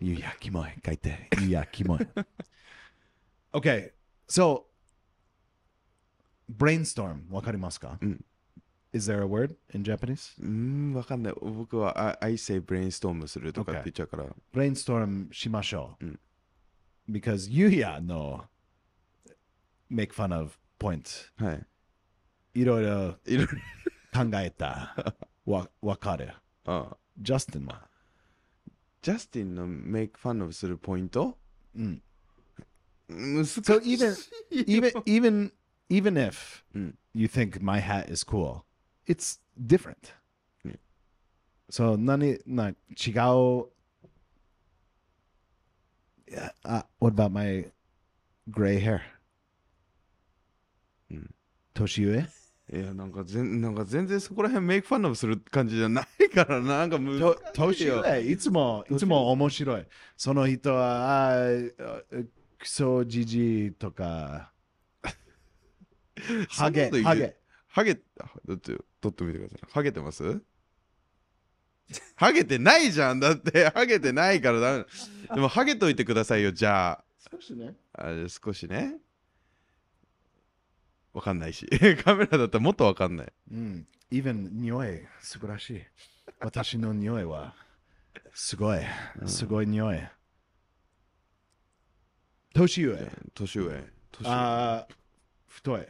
[SPEAKER 2] ゆうやキモい書いて。ゆうやキモい。okay, so brainstorm わかりますか、
[SPEAKER 1] うん
[SPEAKER 2] Is there a word in Japanese?
[SPEAKER 1] うーん、わかんない。僕は I, I say brainstorm するとかって言っちゃうから。
[SPEAKER 2] brainstorm しましょう。
[SPEAKER 1] うん
[SPEAKER 2] Because ゆうやの make fun of point
[SPEAKER 1] はい。
[SPEAKER 2] いろいろ
[SPEAKER 1] いろいろ。
[SPEAKER 2] 考えた。[LAUGHS] わ、わかる。
[SPEAKER 1] ああ
[SPEAKER 2] ジャスティンは。
[SPEAKER 1] ジャスティンの make fun of す[LAUGHS] るポイント
[SPEAKER 2] うん。
[SPEAKER 1] 難しい。
[SPEAKER 2] So even even even even if
[SPEAKER 1] うん。
[SPEAKER 2] you think my hat is cool, it's different.
[SPEAKER 1] Yeah.
[SPEAKER 2] So 何な違う Yeah, uh, what about my gray hair?
[SPEAKER 1] うん
[SPEAKER 2] 年上
[SPEAKER 1] いや、なんか全なんか全然そこら辺メイクファン of する感じじゃないからな、なんか難しいよ。
[SPEAKER 2] 年上いつもいつも面白い。その人は、あークソじじいとか、ハゲハゲ。
[SPEAKER 1] ハゲ、あだって、撮ってみてください。ハゲてます？ハゲてないじゃん。だって、ハゲてないからダメ。でも、ハゲといてくださいよ、じゃあ。
[SPEAKER 2] 少しね。
[SPEAKER 1] あれ少しね。わかんないし。[LAUGHS] カメラだったらもっとわかんない。
[SPEAKER 2] うん。even 匂い、素晴らしい。私の匂いは、すごい、すごい匂い。年上。
[SPEAKER 1] 年上。年上
[SPEAKER 2] あー太い。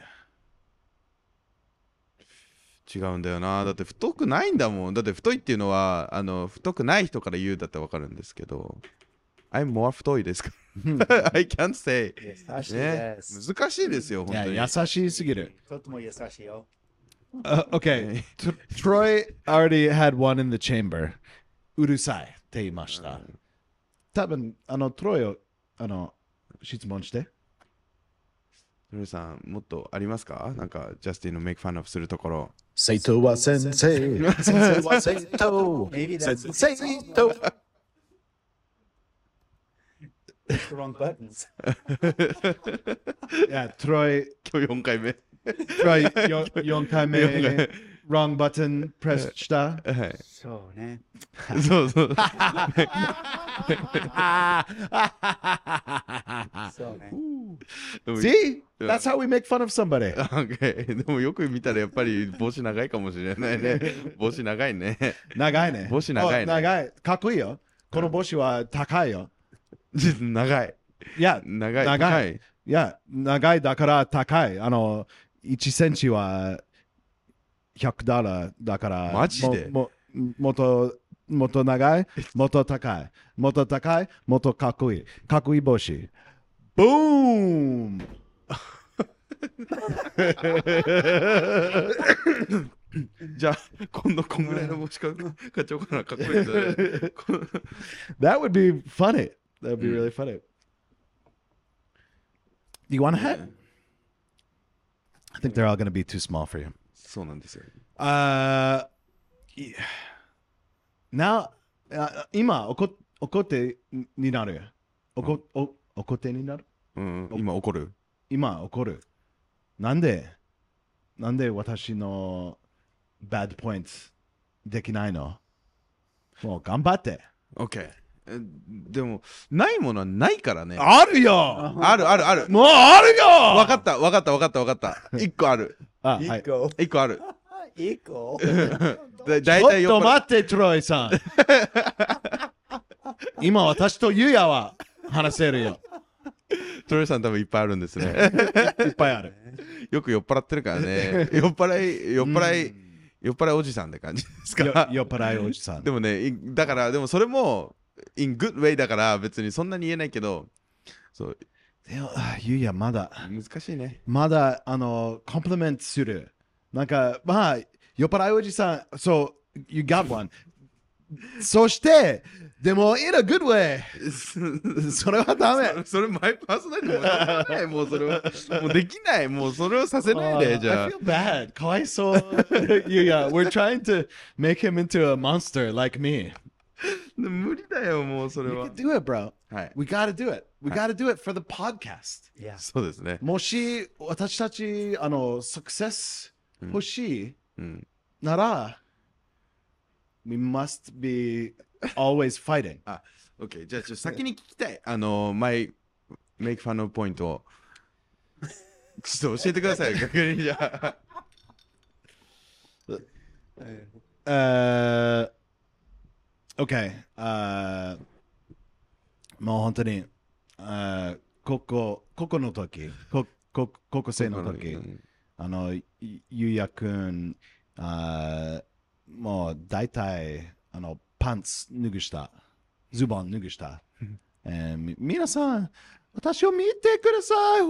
[SPEAKER 1] 違うんだよな。だって太くないんだもん。だって太いっていうのは、あの、太くない人から言うだったらわかるんですけど。I'm more 太いですか？[LAUGHS] I can't say.
[SPEAKER 4] 優しい
[SPEAKER 1] ね
[SPEAKER 4] で、す。
[SPEAKER 1] 難しいですよ、
[SPEAKER 2] い
[SPEAKER 1] 本当に。
[SPEAKER 2] や、優しすぎる。
[SPEAKER 4] とても優しいよ。
[SPEAKER 2] Uh, okay. [LAUGHS] Troy already had one in the chamber. うるさいって言いました。多分、あの、トロイを、あの、質問して。
[SPEAKER 1] 皆さん、もっとありますかなんか、ジャスティンのメイクファンアップするところ。
[SPEAKER 3] 生徒は先生、先生は生徒
[SPEAKER 4] Maybe、that's
[SPEAKER 3] 先生と
[SPEAKER 4] the wrong buttons.
[SPEAKER 2] いや、トロイ、
[SPEAKER 1] 今日4回目。
[SPEAKER 2] トロイよ4回目、
[SPEAKER 1] 四回目
[SPEAKER 2] wrong button プレスした。
[SPEAKER 1] はい。
[SPEAKER 4] そうね。
[SPEAKER 1] そうそう。
[SPEAKER 4] そうね。
[SPEAKER 1] でも
[SPEAKER 2] See? That's how we make fun of somebody. [LAUGHS]
[SPEAKER 1] Okay でもよく見たらやっぱり帽子長いかもしれないね。[LAUGHS] 帽子長いね。
[SPEAKER 2] 長いね。
[SPEAKER 1] 帽子長いね
[SPEAKER 2] お長い。かっこいいよ。この帽子は高いよ。[LAUGHS]
[SPEAKER 1] 長い。
[SPEAKER 2] いや、
[SPEAKER 1] 長い。
[SPEAKER 2] 長い。
[SPEAKER 1] い
[SPEAKER 2] や、長いだから高い。あの、1センチは100ダラーだから。
[SPEAKER 1] マジで
[SPEAKER 2] ももと、もっと長い、もっと高い。もっと高い、もっとかっこいい。かっこいい帽子。ブーン
[SPEAKER 1] じゃあ、今度こんぐらいの帽子か買っちゃおうかな。かっこいい。
[SPEAKER 2] That would be funny. That would be really funny. Do you want a hat? I think they're all going to be too small for you.
[SPEAKER 1] そうなんですよ。
[SPEAKER 2] あーいなあ今怒怒ってになる？怒お怒ってになる？
[SPEAKER 1] うん、今怒る？
[SPEAKER 2] 今怒る。なんでなんで私の bad points できないの？もう頑張って。
[SPEAKER 1] ?OK。えでも、ないものはないからね。
[SPEAKER 2] あるよ
[SPEAKER 1] あるあるある。
[SPEAKER 2] もうあるよ
[SPEAKER 1] わかったわかったわかったわかった。[LAUGHS] 一個ある。
[SPEAKER 2] あ、はい。
[SPEAKER 4] Eco.
[SPEAKER 1] 一個ある。[LAUGHS]
[SPEAKER 4] Eco. [LAUGHS]
[SPEAKER 1] だ
[SPEAKER 2] ちょっと
[SPEAKER 1] 大体酔っ払
[SPEAKER 2] 待って、トロイさん。[LAUGHS] 今私とユヤは話せるよ。
[SPEAKER 1] トレさん多分いっぱいあるんですね。
[SPEAKER 2] いっぱいある。
[SPEAKER 1] よく酔っ払ってるからね。酔っ払い、酔っ払い、酔っ払いおじさんって感じです
[SPEAKER 2] よ
[SPEAKER 1] か。
[SPEAKER 2] 酔っ払いおじさん。
[SPEAKER 1] でもね、いだから、でもそれも、in good way だから別にそんなに言えないけど、そう、
[SPEAKER 2] でもあユヤまだ、
[SPEAKER 1] 難しいね。
[SPEAKER 2] まだ、あの、コンプリメントする。なんか、まあ、酔っ払いおじさん、そう、you got one. そして、でも、in a good way. [LAUGHS] それはダメ。
[SPEAKER 1] それマイパーソナリティもいもうそれはもうできないもうそれをさせないでじゃ
[SPEAKER 2] I feel bad. かわいそう。ユヤ、we're trying to make him into a monster like me. [LAUGHS]
[SPEAKER 1] あ無理だよもうそれ
[SPEAKER 2] You
[SPEAKER 1] は
[SPEAKER 2] can do it, bro.
[SPEAKER 1] はい
[SPEAKER 2] We gotta do it. We gotta do it for the podcast.
[SPEAKER 4] Yeah.
[SPEAKER 1] そうですね
[SPEAKER 2] もし私たち、あの、サクセス欲しい
[SPEAKER 1] うん
[SPEAKER 2] なら、we must be always fighting. [LAUGHS]
[SPEAKER 1] あ OK じゃあちょっと先に聞きたいあのマイメイクファンのポイントをちょっと教えてください [LAUGHS] 逆にじゃあ
[SPEAKER 2] Uh, okay. Uh, もう本当に、uh, ここ、ここの時、ここ高校生の時、
[SPEAKER 1] うん
[SPEAKER 2] あの、いゆうやくん、あーもう大体、あの、パンツ脱ぐした、ズボン脱ぐした。え皆さん、私を見てください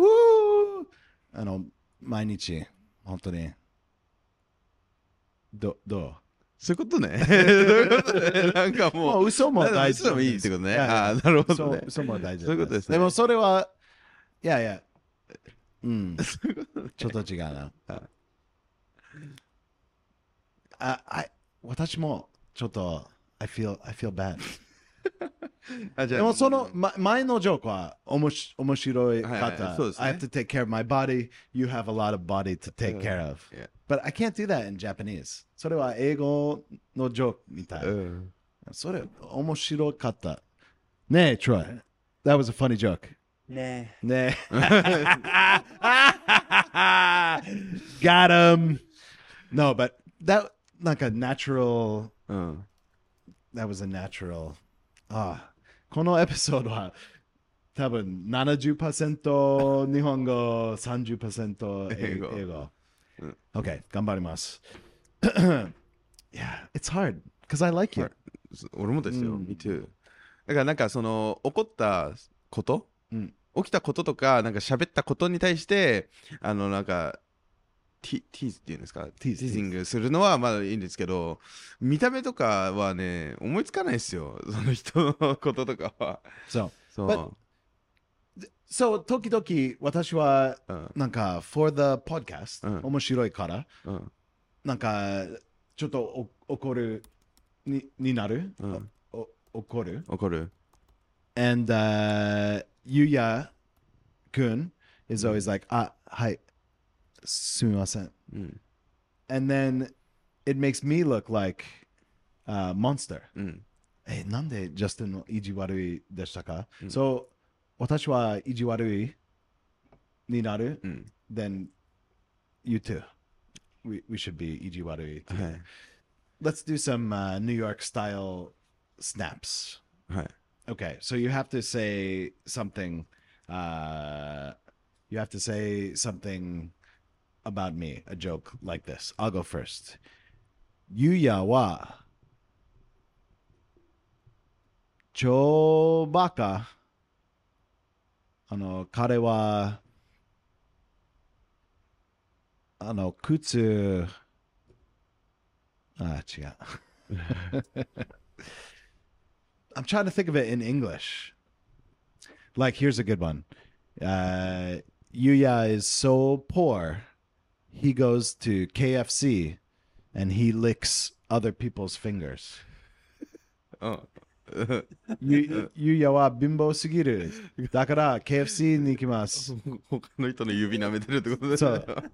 [SPEAKER 2] あの、毎日、本当に。ど、ど
[SPEAKER 1] そういうことね。[LAUGHS] そういうことね。なんか
[SPEAKER 2] うも
[SPEAKER 1] もう
[SPEAKER 2] う嘘も大事。
[SPEAKER 1] 嘘でもいいってことね。ああなるほどね。
[SPEAKER 2] 嘘も大事
[SPEAKER 1] そういうことですね。
[SPEAKER 2] でもそれは、いやいや、うん、ちょっと違うな。あ、あ、私もちょっと、I feel, I feel bad. [LAUGHS]
[SPEAKER 1] あじゃあ
[SPEAKER 2] でもその、ま、前のジョークはおもし面白いか
[SPEAKER 1] はいはい。そうですね。
[SPEAKER 2] I have to take care of my body, you have a lot of body to take care of.
[SPEAKER 1] Yeah.
[SPEAKER 2] But I can't do that in Japanese. それは英語のジョークみたい。
[SPEAKER 1] うん
[SPEAKER 2] それ面白かった。ねえ、Troy. That was a funny joke.
[SPEAKER 4] Nah.
[SPEAKER 2] ねえ。Got him. No, but that, なんか natural,
[SPEAKER 1] うん。
[SPEAKER 2] that was a natural. ああこのエピソードは多分70%日本語、30%英
[SPEAKER 1] 英語
[SPEAKER 2] 英語。
[SPEAKER 1] うん
[SPEAKER 2] OK、頑張ります。[COUGHS] yeah, it's hard because I like you.
[SPEAKER 1] 俺もですよ、
[SPEAKER 2] うん
[SPEAKER 1] Me too。だからなんかその起こったこと、
[SPEAKER 2] うん
[SPEAKER 1] 起きたこととか、なんか喋ったことに対して、あのなんか、ティティーズっていうんですか？
[SPEAKER 2] ティーズ
[SPEAKER 1] ングするのはまだいいんですけど、見た目とかはね、思いつかないですよ。その人のこととかは。
[SPEAKER 2] So,
[SPEAKER 1] そう。
[SPEAKER 2] But- so 時々私は
[SPEAKER 1] うん。
[SPEAKER 2] なんか for the podcast、
[SPEAKER 1] うん。
[SPEAKER 2] 面白いから
[SPEAKER 1] うん。
[SPEAKER 2] なんかちょっとお怒るにになる、
[SPEAKER 1] うん。
[SPEAKER 2] お怒る？
[SPEAKER 1] 怒る。
[SPEAKER 2] And、uh, ゆうやくん。is always like あはいすみません。
[SPEAKER 1] うん。
[SPEAKER 2] and then it makes me look like a monster.
[SPEAKER 1] うん。
[SPEAKER 2] えなんでジャスティンの意地悪いでしたか、
[SPEAKER 1] うん。
[SPEAKER 2] そう私は意地悪いになる、
[SPEAKER 1] うん。
[SPEAKER 2] then you too. We, we should be 意地悪い too.
[SPEAKER 1] はい。
[SPEAKER 2] Let's do some uh, New York style snaps.
[SPEAKER 1] はい。
[SPEAKER 2] Okay, so you have to say something. Uh, you have to say something about me, a joke like this. I'll go first. Yuya wa chobaka. あの、彼は、あの、靴、あ、違う。[LAUGHS] I'm trying to think of it in English. Like, here's a good one. Uh, Yuya is so poor, he goes to KFC and he licks other people's fingers. [LAUGHS]
[SPEAKER 1] うん。
[SPEAKER 2] ゆゆうやは貧乏すぎる。だから KFC に行きます。
[SPEAKER 1] 他の人の指舐めてるってことで
[SPEAKER 2] そう。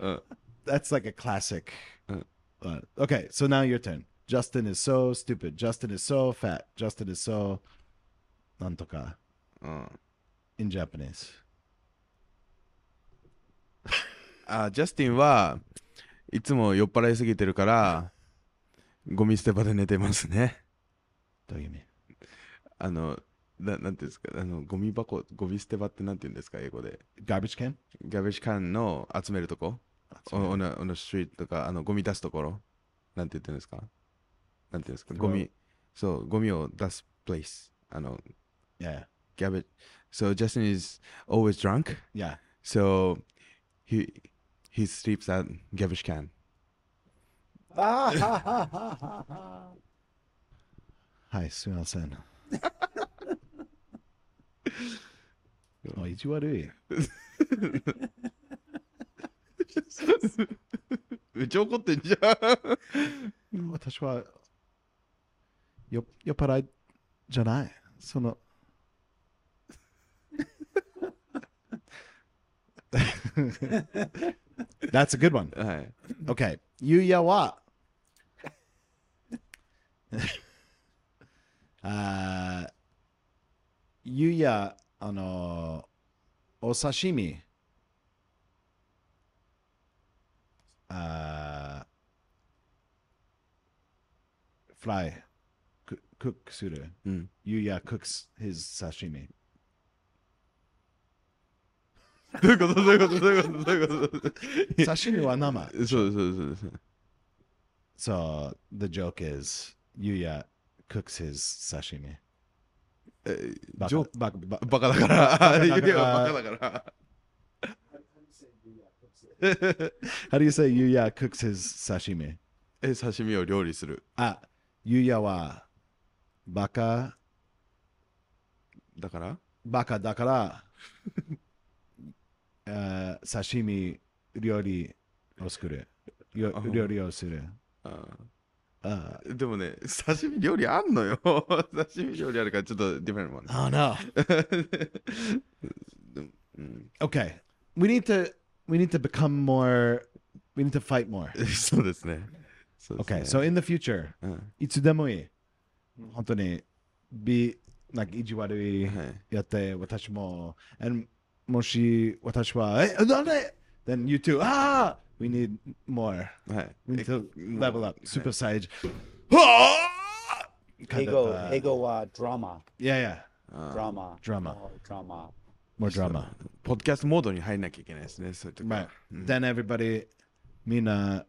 [SPEAKER 1] うん。
[SPEAKER 2] That's like a classic.
[SPEAKER 1] Uh.
[SPEAKER 2] Uh, okay, so now your turn. Justin is so stupid. Justin is so fat. Justin is so なんとか
[SPEAKER 1] うん。
[SPEAKER 2] in Japanese.
[SPEAKER 1] あ、ジャスティンはいつも酔っ払いすぎてるから、ゴミ捨て場で寝てますね。
[SPEAKER 2] どういう意味？
[SPEAKER 1] あの、ななんていうんですか、あの、ゴミ箱、ゴミ捨て場ってなんて言うんですか、英語で。
[SPEAKER 2] Garbage can?
[SPEAKER 1] ガベージカンの集めるとこ、おの、おのストリートとか、あの、ゴミ出すところ、なんて言ってるんですか？なんて言うんですか、ゴミ、そう、ゴミを出す place。あの、
[SPEAKER 2] Yeah.
[SPEAKER 1] garbage. So Justin is always drunk.
[SPEAKER 2] Yeah.
[SPEAKER 1] So he he sleeps at garbage can. [LAUGHS] [LAUGHS]
[SPEAKER 2] はい、すみません。[LAUGHS] あ意地悪い。
[SPEAKER 1] めっちゃ怒ってんじゃん。
[SPEAKER 2] 私はよ酔っ払いじゃない。その。That's a good one. [LAUGHS]
[SPEAKER 1] はい。
[SPEAKER 2] Okay. ゆうやは、あーゆうや、あの、お刺身、あフライ、ククックする。
[SPEAKER 1] うん。
[SPEAKER 2] ゆうや cooks his 刺身。
[SPEAKER 1] どういうことどういうことどういうことどういうこと
[SPEAKER 2] 刺身は生。
[SPEAKER 1] そうですそうですそうです。
[SPEAKER 2] So the joke is ゆうや cooks his 刺身。
[SPEAKER 1] え
[SPEAKER 2] バ
[SPEAKER 1] ジョ
[SPEAKER 2] カバカバカ
[SPEAKER 1] バカだから。バカだから。[LAUGHS]
[SPEAKER 2] How do you say cooks his 刺身
[SPEAKER 1] え、刺身を料理する。
[SPEAKER 2] あ、ゆうやはバカ、
[SPEAKER 1] だから？
[SPEAKER 2] バカだから、[LAUGHS] あー刺身料理を作る。料理をする。
[SPEAKER 1] あでもね、刺身料理あんのよ。[LAUGHS] 刺身料理あるからちょっとディフェントもんね。
[SPEAKER 2] Oh no.
[SPEAKER 1] うん、
[SPEAKER 2] Okay. We need to we need to become more we need to fight more. [LAUGHS]
[SPEAKER 1] そうですね。そうですね
[SPEAKER 2] Okay. So in the future,
[SPEAKER 1] うん
[SPEAKER 2] いつでもいい。本当に、be, なんか意地悪いやって、私も、and もし私は、え、なんで then you two, ah, we need more.
[SPEAKER 1] Right.
[SPEAKER 2] We need to level up, super sage. Kind
[SPEAKER 4] ego, of,
[SPEAKER 2] uh,
[SPEAKER 4] ego uh, drama.
[SPEAKER 2] Yeah, yeah.
[SPEAKER 1] ドラマ。ドラマ。ドラマ。
[SPEAKER 4] More drama.
[SPEAKER 2] drama
[SPEAKER 4] more drama
[SPEAKER 2] more drama podcast mode
[SPEAKER 1] ポッドキャストモードに入らなきゃいけないですね。そういう時
[SPEAKER 2] Right. Then everybody, みんな、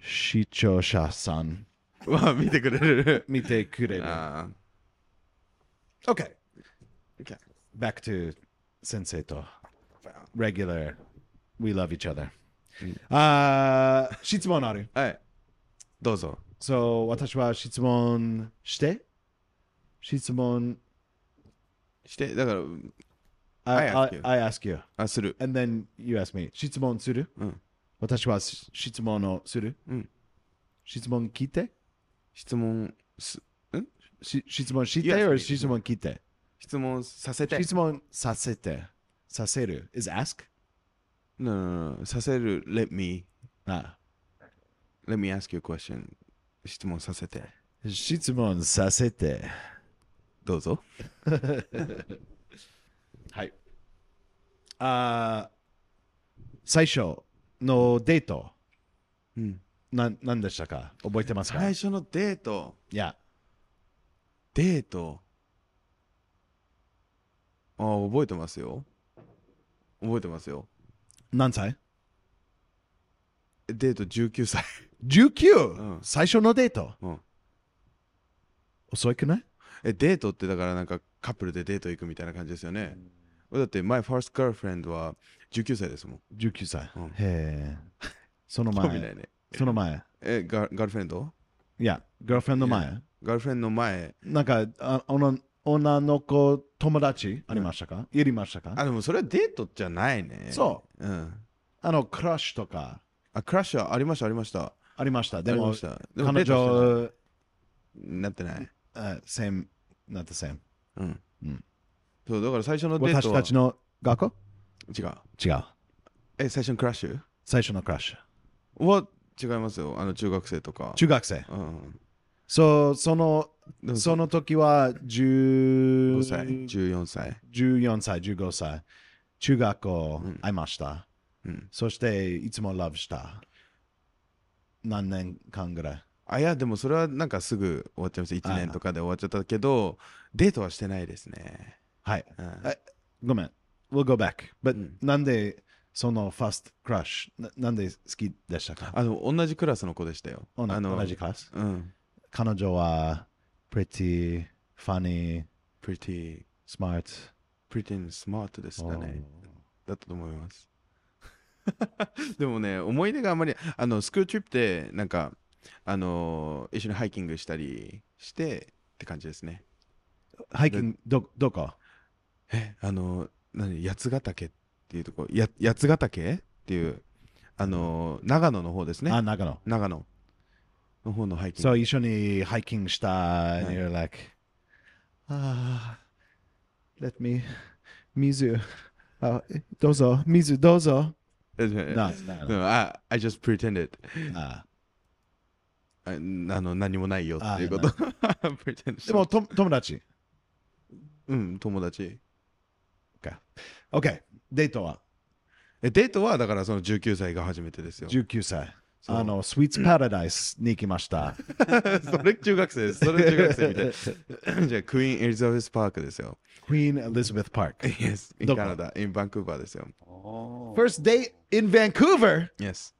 [SPEAKER 2] 視聴者さん
[SPEAKER 1] は見てくれる。
[SPEAKER 2] 見てくれる。
[SPEAKER 1] あ [LAUGHS]
[SPEAKER 2] Okay.
[SPEAKER 1] Okay.
[SPEAKER 2] Back to 先生と。Regular. We love each other. Uh, 質問ある。
[SPEAKER 1] はい。どうぞ。
[SPEAKER 2] So, 私は質問して質問
[SPEAKER 1] して、だから、
[SPEAKER 2] I,
[SPEAKER 1] I, ask, you.
[SPEAKER 2] I ask you.
[SPEAKER 1] あ、する。
[SPEAKER 2] And then you ask me. 質問する、私は質問をする、質問聞いて
[SPEAKER 1] 質問、
[SPEAKER 2] 質問聞いて。
[SPEAKER 1] 質問させて。
[SPEAKER 2] 質問させてさせる？Is ask?
[SPEAKER 1] No, no, no. させる。Let me.
[SPEAKER 2] あ
[SPEAKER 1] Let me ask you a question. 質問させて。
[SPEAKER 2] 質問させて
[SPEAKER 1] どうぞ。[LAUGHS]
[SPEAKER 2] はいあー最初のデート
[SPEAKER 1] うん。
[SPEAKER 2] な何でしたか？覚えてますか？
[SPEAKER 1] 最初のデート？
[SPEAKER 2] いや
[SPEAKER 1] デート？ああ、覚えてますよ。覚えてますよ。
[SPEAKER 2] 何歳？
[SPEAKER 1] デート19歳。
[SPEAKER 2] ?19、
[SPEAKER 1] うん
[SPEAKER 2] 最初のデート、
[SPEAKER 1] うん
[SPEAKER 2] 遅くない？
[SPEAKER 1] え、デートってだからなんかカップルでデート行くみたいな感じですよね。だって、my first girlfriend は19歳ですもん。
[SPEAKER 2] ?19 歳。
[SPEAKER 1] うん
[SPEAKER 2] へえ。その前。
[SPEAKER 1] 興味ないね。
[SPEAKER 2] その前。
[SPEAKER 1] え、ガガールフレンド
[SPEAKER 2] いや、ガールフレンド前。
[SPEAKER 1] ガールフレンドの前、
[SPEAKER 2] なんかあ女、女の子友達？ありましたか、いりましたか？
[SPEAKER 1] あ、でもそれはデートじゃないね。。
[SPEAKER 2] そう
[SPEAKER 1] うん。
[SPEAKER 2] あの、クラッシュとか
[SPEAKER 1] あ、クラッシュはありました、ありました。
[SPEAKER 2] ありました。でも。
[SPEAKER 1] でも
[SPEAKER 2] 彼
[SPEAKER 1] デートして
[SPEAKER 2] 女、
[SPEAKER 1] ないなってない。
[SPEAKER 2] あ same, not the same.
[SPEAKER 1] うん。
[SPEAKER 2] うん
[SPEAKER 1] そう、だから最初のデートは
[SPEAKER 2] 私たちの学校？
[SPEAKER 1] 違う。
[SPEAKER 2] 違う。
[SPEAKER 1] え、最初のクラッシュ？
[SPEAKER 2] 最初のクラッシュ。
[SPEAKER 1] は違いますよ。あの中学生とか。
[SPEAKER 2] 中学生。
[SPEAKER 1] うん。
[SPEAKER 2] そう、その、その時は10
[SPEAKER 1] 5歳、14歳。
[SPEAKER 2] 14歳、15歳。中学校
[SPEAKER 1] うん
[SPEAKER 2] 会いました。
[SPEAKER 1] うん。
[SPEAKER 2] そして、いつもラブした。何年間ぐらい？
[SPEAKER 1] あ、いや、でもそれはなんかすぐ終わっちゃいます。1年とかで終わっちゃったけど、デートはしてないですね。
[SPEAKER 2] はい。
[SPEAKER 1] うん
[SPEAKER 2] えごめん。We'll go back. But、
[SPEAKER 1] うん
[SPEAKER 2] なんで、そのファーストクラッシュ、ななんで好きでしたか？
[SPEAKER 1] あの、同じクラスの子でしたよ。
[SPEAKER 2] おな
[SPEAKER 1] あの
[SPEAKER 2] 同じクラス？
[SPEAKER 1] うん。
[SPEAKER 2] 彼女は、pretty, funny,
[SPEAKER 1] pretty,
[SPEAKER 2] smart.
[SPEAKER 1] pretty and smart でしたね。
[SPEAKER 2] お
[SPEAKER 1] だったと思います。[LAUGHS] でもね、思い出があんまり、あの、スクールトリップで、なんか、あの一緒にハイキングしたりしてって感じですね。
[SPEAKER 2] ハイキング、ど、どこ？
[SPEAKER 1] え、あの、何、八ヶ岳っていうとこ、や八ヶ岳っていう、あの長野の方ですね。
[SPEAKER 2] あ、長野。
[SPEAKER 1] 長野の方のハイキング。
[SPEAKER 2] そう、一緒にハイキングした。
[SPEAKER 1] い
[SPEAKER 2] and you're like, ああ、let me, 水、あどうぞ、水どうぞ。
[SPEAKER 1] え
[SPEAKER 2] な、な、
[SPEAKER 1] No, I, I just pretended.
[SPEAKER 2] あ
[SPEAKER 1] ああの何もないよっていうこと。[LAUGHS]
[SPEAKER 2] でも、と友達。
[SPEAKER 1] うん、友達。
[SPEAKER 2] OK、デートは？
[SPEAKER 1] え、デートはだからその19歳が初めてですよ。
[SPEAKER 2] 19歳。あの、スイーツパラダイスに行きました。[LAUGHS]
[SPEAKER 1] それ中学生です。それ中学生みたい。[LAUGHS] じゃあ、クイーン・エリザベス・パークですよ。
[SPEAKER 2] Queen Elizabeth Park。
[SPEAKER 1] Yes, in
[SPEAKER 2] どこ
[SPEAKER 1] ？Canada, in バンクーバーですよ。
[SPEAKER 4] Oh.
[SPEAKER 2] First date in Vancouver?
[SPEAKER 1] Yes.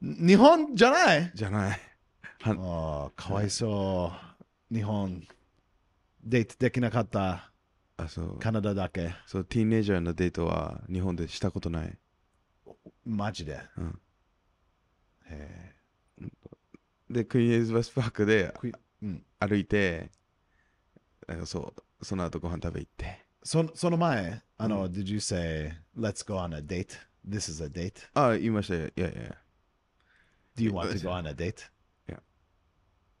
[SPEAKER 2] 日本じゃない？
[SPEAKER 1] じゃない。
[SPEAKER 2] ああ、かわいそう。日本、デートできなかった。
[SPEAKER 1] あ、そう。
[SPEAKER 2] カナダだけ。
[SPEAKER 1] そう、ティーンエイジャーのデートは日本でしたことない。
[SPEAKER 2] マジで？
[SPEAKER 1] うん
[SPEAKER 2] へ
[SPEAKER 1] で、クイーン・エリザベス・パークで
[SPEAKER 2] えクイうん、
[SPEAKER 1] 歩いて、なんかそう、その後ご飯食べ行って。
[SPEAKER 2] そその前、あの、Did you say, let's go on a date? This is a date?
[SPEAKER 1] あ、言いましたよ。いやいや。
[SPEAKER 2] Do you want to go on a date?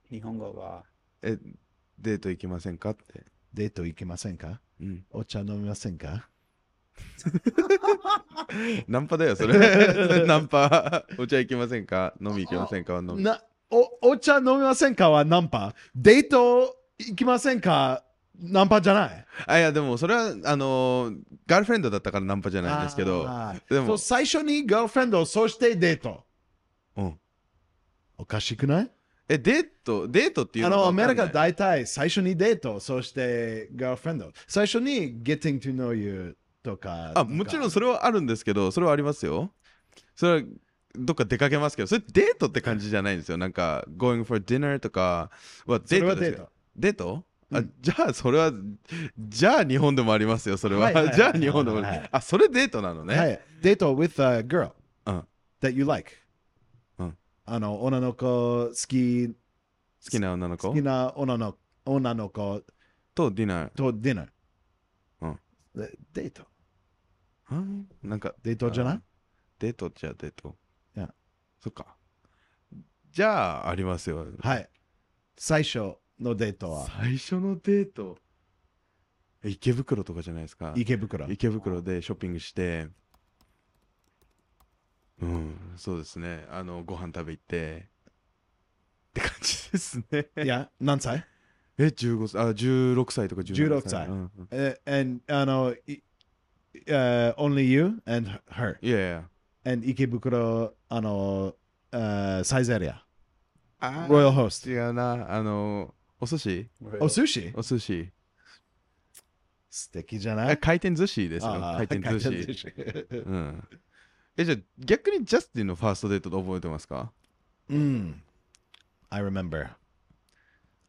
[SPEAKER 4] 日本語は
[SPEAKER 1] え、デート行きませんかって。
[SPEAKER 2] デート行きませんか？
[SPEAKER 1] うん。
[SPEAKER 2] お茶飲みませんか？[LAUGHS]
[SPEAKER 1] ナンパだよ、それ。[LAUGHS] ナンパ。お茶行きませんか？飲み行きませんか？飲み。
[SPEAKER 2] なおお茶飲みませんかはナンパ？デート行きませんか？ナンパじゃない？
[SPEAKER 1] あ、いや、でもそれは、あのーガールフレンドだったからナンパじゃないんですけど、
[SPEAKER 2] あー
[SPEAKER 1] でも
[SPEAKER 2] そう最初にガールフレンド、そしてデート。
[SPEAKER 1] うん。
[SPEAKER 2] おかしくない？
[SPEAKER 1] え、デート、デートっていう
[SPEAKER 2] あの、アメリカ
[SPEAKER 1] だ
[SPEAKER 2] 大体最初にデート、そしてガールフレンド。最初に getting to know you とか。
[SPEAKER 1] あ、もちろんそれはあるんですけど、それはありますよ。それは、どっか出かけますけど、それデートって感じじゃないんですよ。なんか、going for dinner とかはデートですよ。デートあ、
[SPEAKER 2] うん
[SPEAKER 1] じゃあ、それは、じゃあ日本でもありますよ、それは。
[SPEAKER 2] はいはいはい
[SPEAKER 1] じゃあ日本でも、
[SPEAKER 2] はい
[SPEAKER 1] あ、それデートなのね。
[SPEAKER 2] はい。デート with a girl
[SPEAKER 1] うん
[SPEAKER 2] that you like。
[SPEAKER 1] うん
[SPEAKER 2] あの、女の子好き、
[SPEAKER 1] 好きな女の子？
[SPEAKER 2] 好きな女の女の子
[SPEAKER 1] とディナー？
[SPEAKER 2] とディナー。
[SPEAKER 1] うん
[SPEAKER 2] でデート。
[SPEAKER 1] うん？なんか、
[SPEAKER 2] デートじゃない？
[SPEAKER 1] あデートじゃあデート。っか。じゃあ、ありますよ。
[SPEAKER 2] はい。最初のデートは
[SPEAKER 1] 最初のデート？え池袋とかじゃないですか。
[SPEAKER 2] 池袋。
[SPEAKER 1] 池袋でショッピングして、うん、そうですね。あの、ご飯食べ行って、って感じですね。
[SPEAKER 2] いや、何歳？
[SPEAKER 1] え、15歳、あ、16歳とか17
[SPEAKER 2] 16歳
[SPEAKER 1] うんうん
[SPEAKER 2] え、and あの、い uh, only you and her？
[SPEAKER 1] いやいや。
[SPEAKER 2] And 池袋、あの、uh, サイゼリア。
[SPEAKER 1] あ
[SPEAKER 2] ロイヤルホスト。
[SPEAKER 1] 違うな。あの、お寿司
[SPEAKER 2] お寿司
[SPEAKER 1] お寿司。
[SPEAKER 2] 素敵じゃない
[SPEAKER 1] あ回転寿司ですよ。
[SPEAKER 2] あ
[SPEAKER 1] 回転寿司。
[SPEAKER 2] 寿司
[SPEAKER 1] うん。え、じゃあ逆にジャスティンのファーストデートって覚えてますか
[SPEAKER 2] うん。I remember.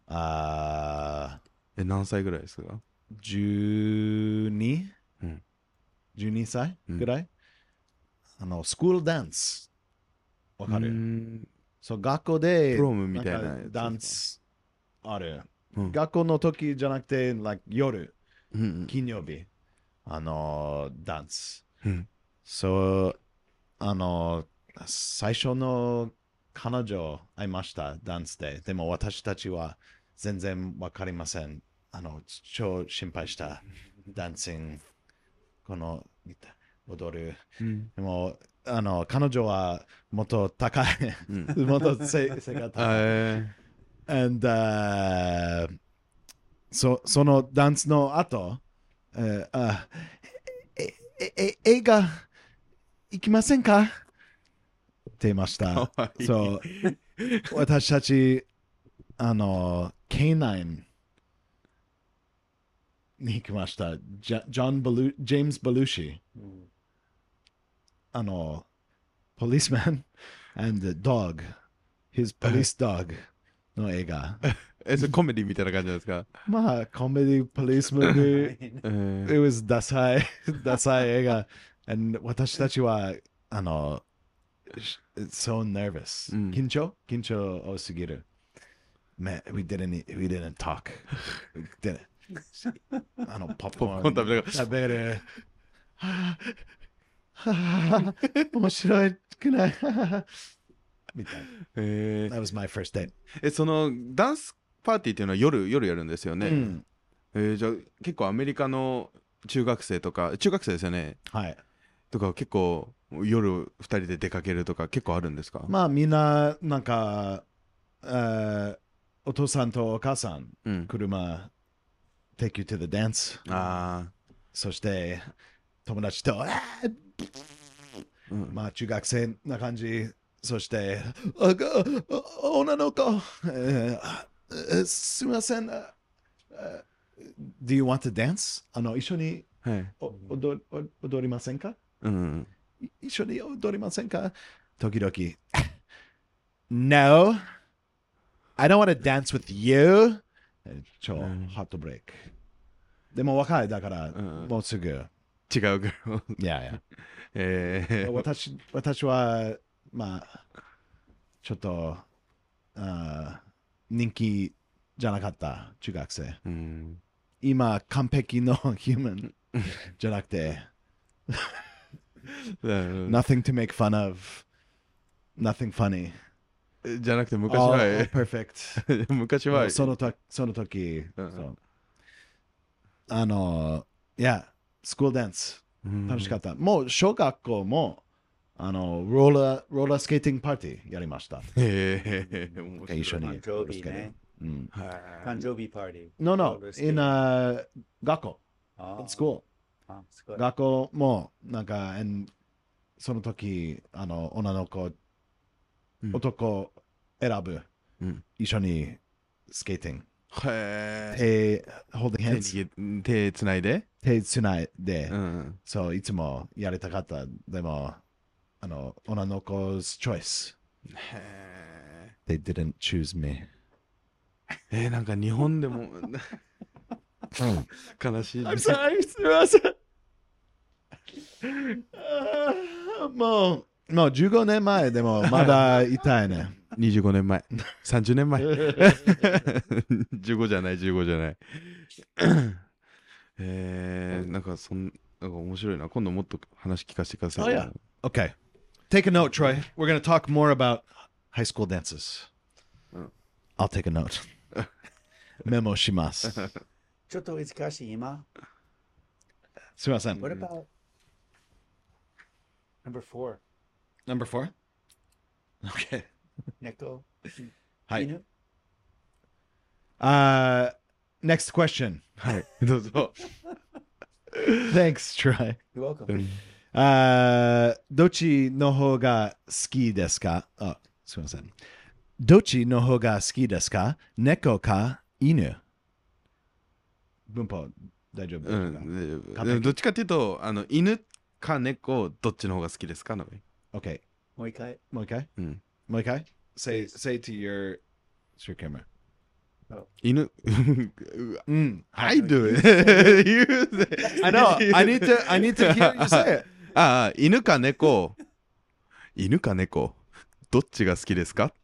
[SPEAKER 2] あ
[SPEAKER 1] え、何歳ぐらいですか
[SPEAKER 2] ー、12?
[SPEAKER 1] うん
[SPEAKER 2] 12歳
[SPEAKER 1] うん
[SPEAKER 2] ぐらい、あの、スクールダンス。わかる？
[SPEAKER 1] ん
[SPEAKER 2] そう、学校で、
[SPEAKER 1] プロムみたいなやつ
[SPEAKER 2] んか？ダンスある。
[SPEAKER 1] うん
[SPEAKER 2] 学校の時じゃなくて、like、夜、
[SPEAKER 1] うん
[SPEAKER 2] 金曜日、あの、ダンス。
[SPEAKER 1] うん
[SPEAKER 2] そう、あの、最初の彼女会いました、ダンスで。でも私たちは全然わかりません。あの、超心配した。ダンシング、この、踊る。
[SPEAKER 1] うん
[SPEAKER 2] でも、あの、彼女はもっと高い。
[SPEAKER 1] うん
[SPEAKER 2] もっと背背が高い。
[SPEAKER 1] え
[SPEAKER 2] And, uh, そそのダンスの後、えーあえええ映画行きませんか？って言いました。
[SPEAKER 1] いい
[SPEAKER 2] そう私たち、あの、K9 に行きました。ジャジョン・バルジェームズ・バルーシー。
[SPEAKER 4] うん
[SPEAKER 2] あの、policeman and the dog, his police [LAUGHS] dog の映画。
[SPEAKER 1] えそれコメディみたいな感じなんですか
[SPEAKER 2] まあ、コメディ、ポリスムービー、
[SPEAKER 1] え
[SPEAKER 2] it
[SPEAKER 1] ー
[SPEAKER 2] was ダサい、ダサい映画。And 私たちは、あの、so nervous.
[SPEAKER 1] うん
[SPEAKER 2] 緊張緊張多すぎる。Man, we didn't, we didn't talk. We didn't. あの、ポップコーン
[SPEAKER 1] ポップコーン食べながら
[SPEAKER 2] 食べる。[LAUGHS] 面白くない [LAUGHS] みたいな。
[SPEAKER 1] えー
[SPEAKER 2] That was my first date.
[SPEAKER 1] えそのダンスパーティーっていうのは夜夜やるんですよね、
[SPEAKER 2] うん
[SPEAKER 1] えーじゃあ結構アメリカの中学生とか中学生ですよね？
[SPEAKER 2] はい。
[SPEAKER 1] とか結構夜2人で出かけるとか結構あるんですか、
[SPEAKER 2] まあみんななんか、えーお父さんとお母さん、
[SPEAKER 1] うん、
[SPEAKER 2] 車、take you to the dance。
[SPEAKER 1] あ
[SPEAKER 2] そして友達と、あ
[SPEAKER 1] うん
[SPEAKER 2] まあ中学生な感じ。そして、女の子、えーすみません。Do you want to dance? あの一緒に
[SPEAKER 1] はい
[SPEAKER 2] お踊お踊りませんか？
[SPEAKER 1] うん、
[SPEAKER 2] い一緒に踊りませんか？時々。No, I don't want to dance with you. え超
[SPEAKER 1] うん
[SPEAKER 2] ハートブレイク。でも若いだから、
[SPEAKER 1] うん
[SPEAKER 2] もうすぐ。
[SPEAKER 1] 違うグル
[SPEAKER 2] いやいや。
[SPEAKER 1] えー、
[SPEAKER 2] 私私は、まあ、ちょっと、あー人気じゃなかった中学生。
[SPEAKER 1] うん。
[SPEAKER 2] 今、完璧のヒューマンじゃなくて、
[SPEAKER 1] うん。
[SPEAKER 2] Nothing to make fun of, nothing funny.
[SPEAKER 1] じゃなくて昔は
[SPEAKER 2] all perfect. [LAUGHS]
[SPEAKER 1] 昔は
[SPEAKER 2] そのとその時、
[SPEAKER 1] うん。
[SPEAKER 2] そう。あの、いや、スクールダンス楽しか
[SPEAKER 1] っ
[SPEAKER 2] った。もう小学校も、あの、ローラー、ローラースケーティングパーティーやりました。
[SPEAKER 1] たへえ面白い
[SPEAKER 2] 一緒に。
[SPEAKER 4] 誕生日ね。誕生日パーティー。
[SPEAKER 2] No, no, in、uh, 学校、
[SPEAKER 4] あ
[SPEAKER 2] in school。
[SPEAKER 4] あすごい。
[SPEAKER 2] 学校も、なんか、and その時、あの、女の子、
[SPEAKER 1] うん
[SPEAKER 2] 男選ぶ、
[SPEAKER 1] うん
[SPEAKER 2] 一緒にスケーティング。
[SPEAKER 1] へえ
[SPEAKER 2] 手、holding
[SPEAKER 1] 手
[SPEAKER 2] hands、
[SPEAKER 1] 握手つないで、
[SPEAKER 2] 手つないで、
[SPEAKER 1] うん、
[SPEAKER 2] そう、いつもやりたかった。でも、あの、女の子 's choice。
[SPEAKER 1] へ
[SPEAKER 2] They didn't choose me.
[SPEAKER 1] ええー、なんか日本でも悲しい
[SPEAKER 2] I'm sorry, すみません。あーもう、もう15年前でもまだ痛いね。
[SPEAKER 1] 25年前30年前15じゃない15じゃないえー、なんかそんなんか面白いな今度もっと話聞かせてください
[SPEAKER 2] Oh, yeah. Okay. Take a note, Troy. We're going to talk more about high school dances. I'll take a note. メモします。
[SPEAKER 4] ちょっと難しい今。
[SPEAKER 2] すみません。
[SPEAKER 4] What about number four?
[SPEAKER 2] Number four? [LAUGHS] Okay.
[SPEAKER 4] 猫。
[SPEAKER 2] はい。
[SPEAKER 4] 犬
[SPEAKER 2] Uh, next question.
[SPEAKER 1] はいどうぞ
[SPEAKER 2] Thanks, Troy.
[SPEAKER 4] You're welcome.
[SPEAKER 2] あーどっちの方が好きですかあ、すみません。どっちの方が好きですか猫か犬文法大丈夫
[SPEAKER 1] うんどっちかっていうとあの犬か猫どっちの方が好きですかの
[SPEAKER 2] ?OK。
[SPEAKER 4] もう一回。
[SPEAKER 2] もう一回
[SPEAKER 1] うん
[SPEAKER 2] もう一回 say, say to your, to your camera.
[SPEAKER 1] 犬[LAUGHS]
[SPEAKER 2] うん。
[SPEAKER 1] I do it You say-
[SPEAKER 2] I know. [LAUGHS] I need to, I need to hear you say it. [LAUGHS]
[SPEAKER 1] ああ犬か猫犬か猫どっちが好きですか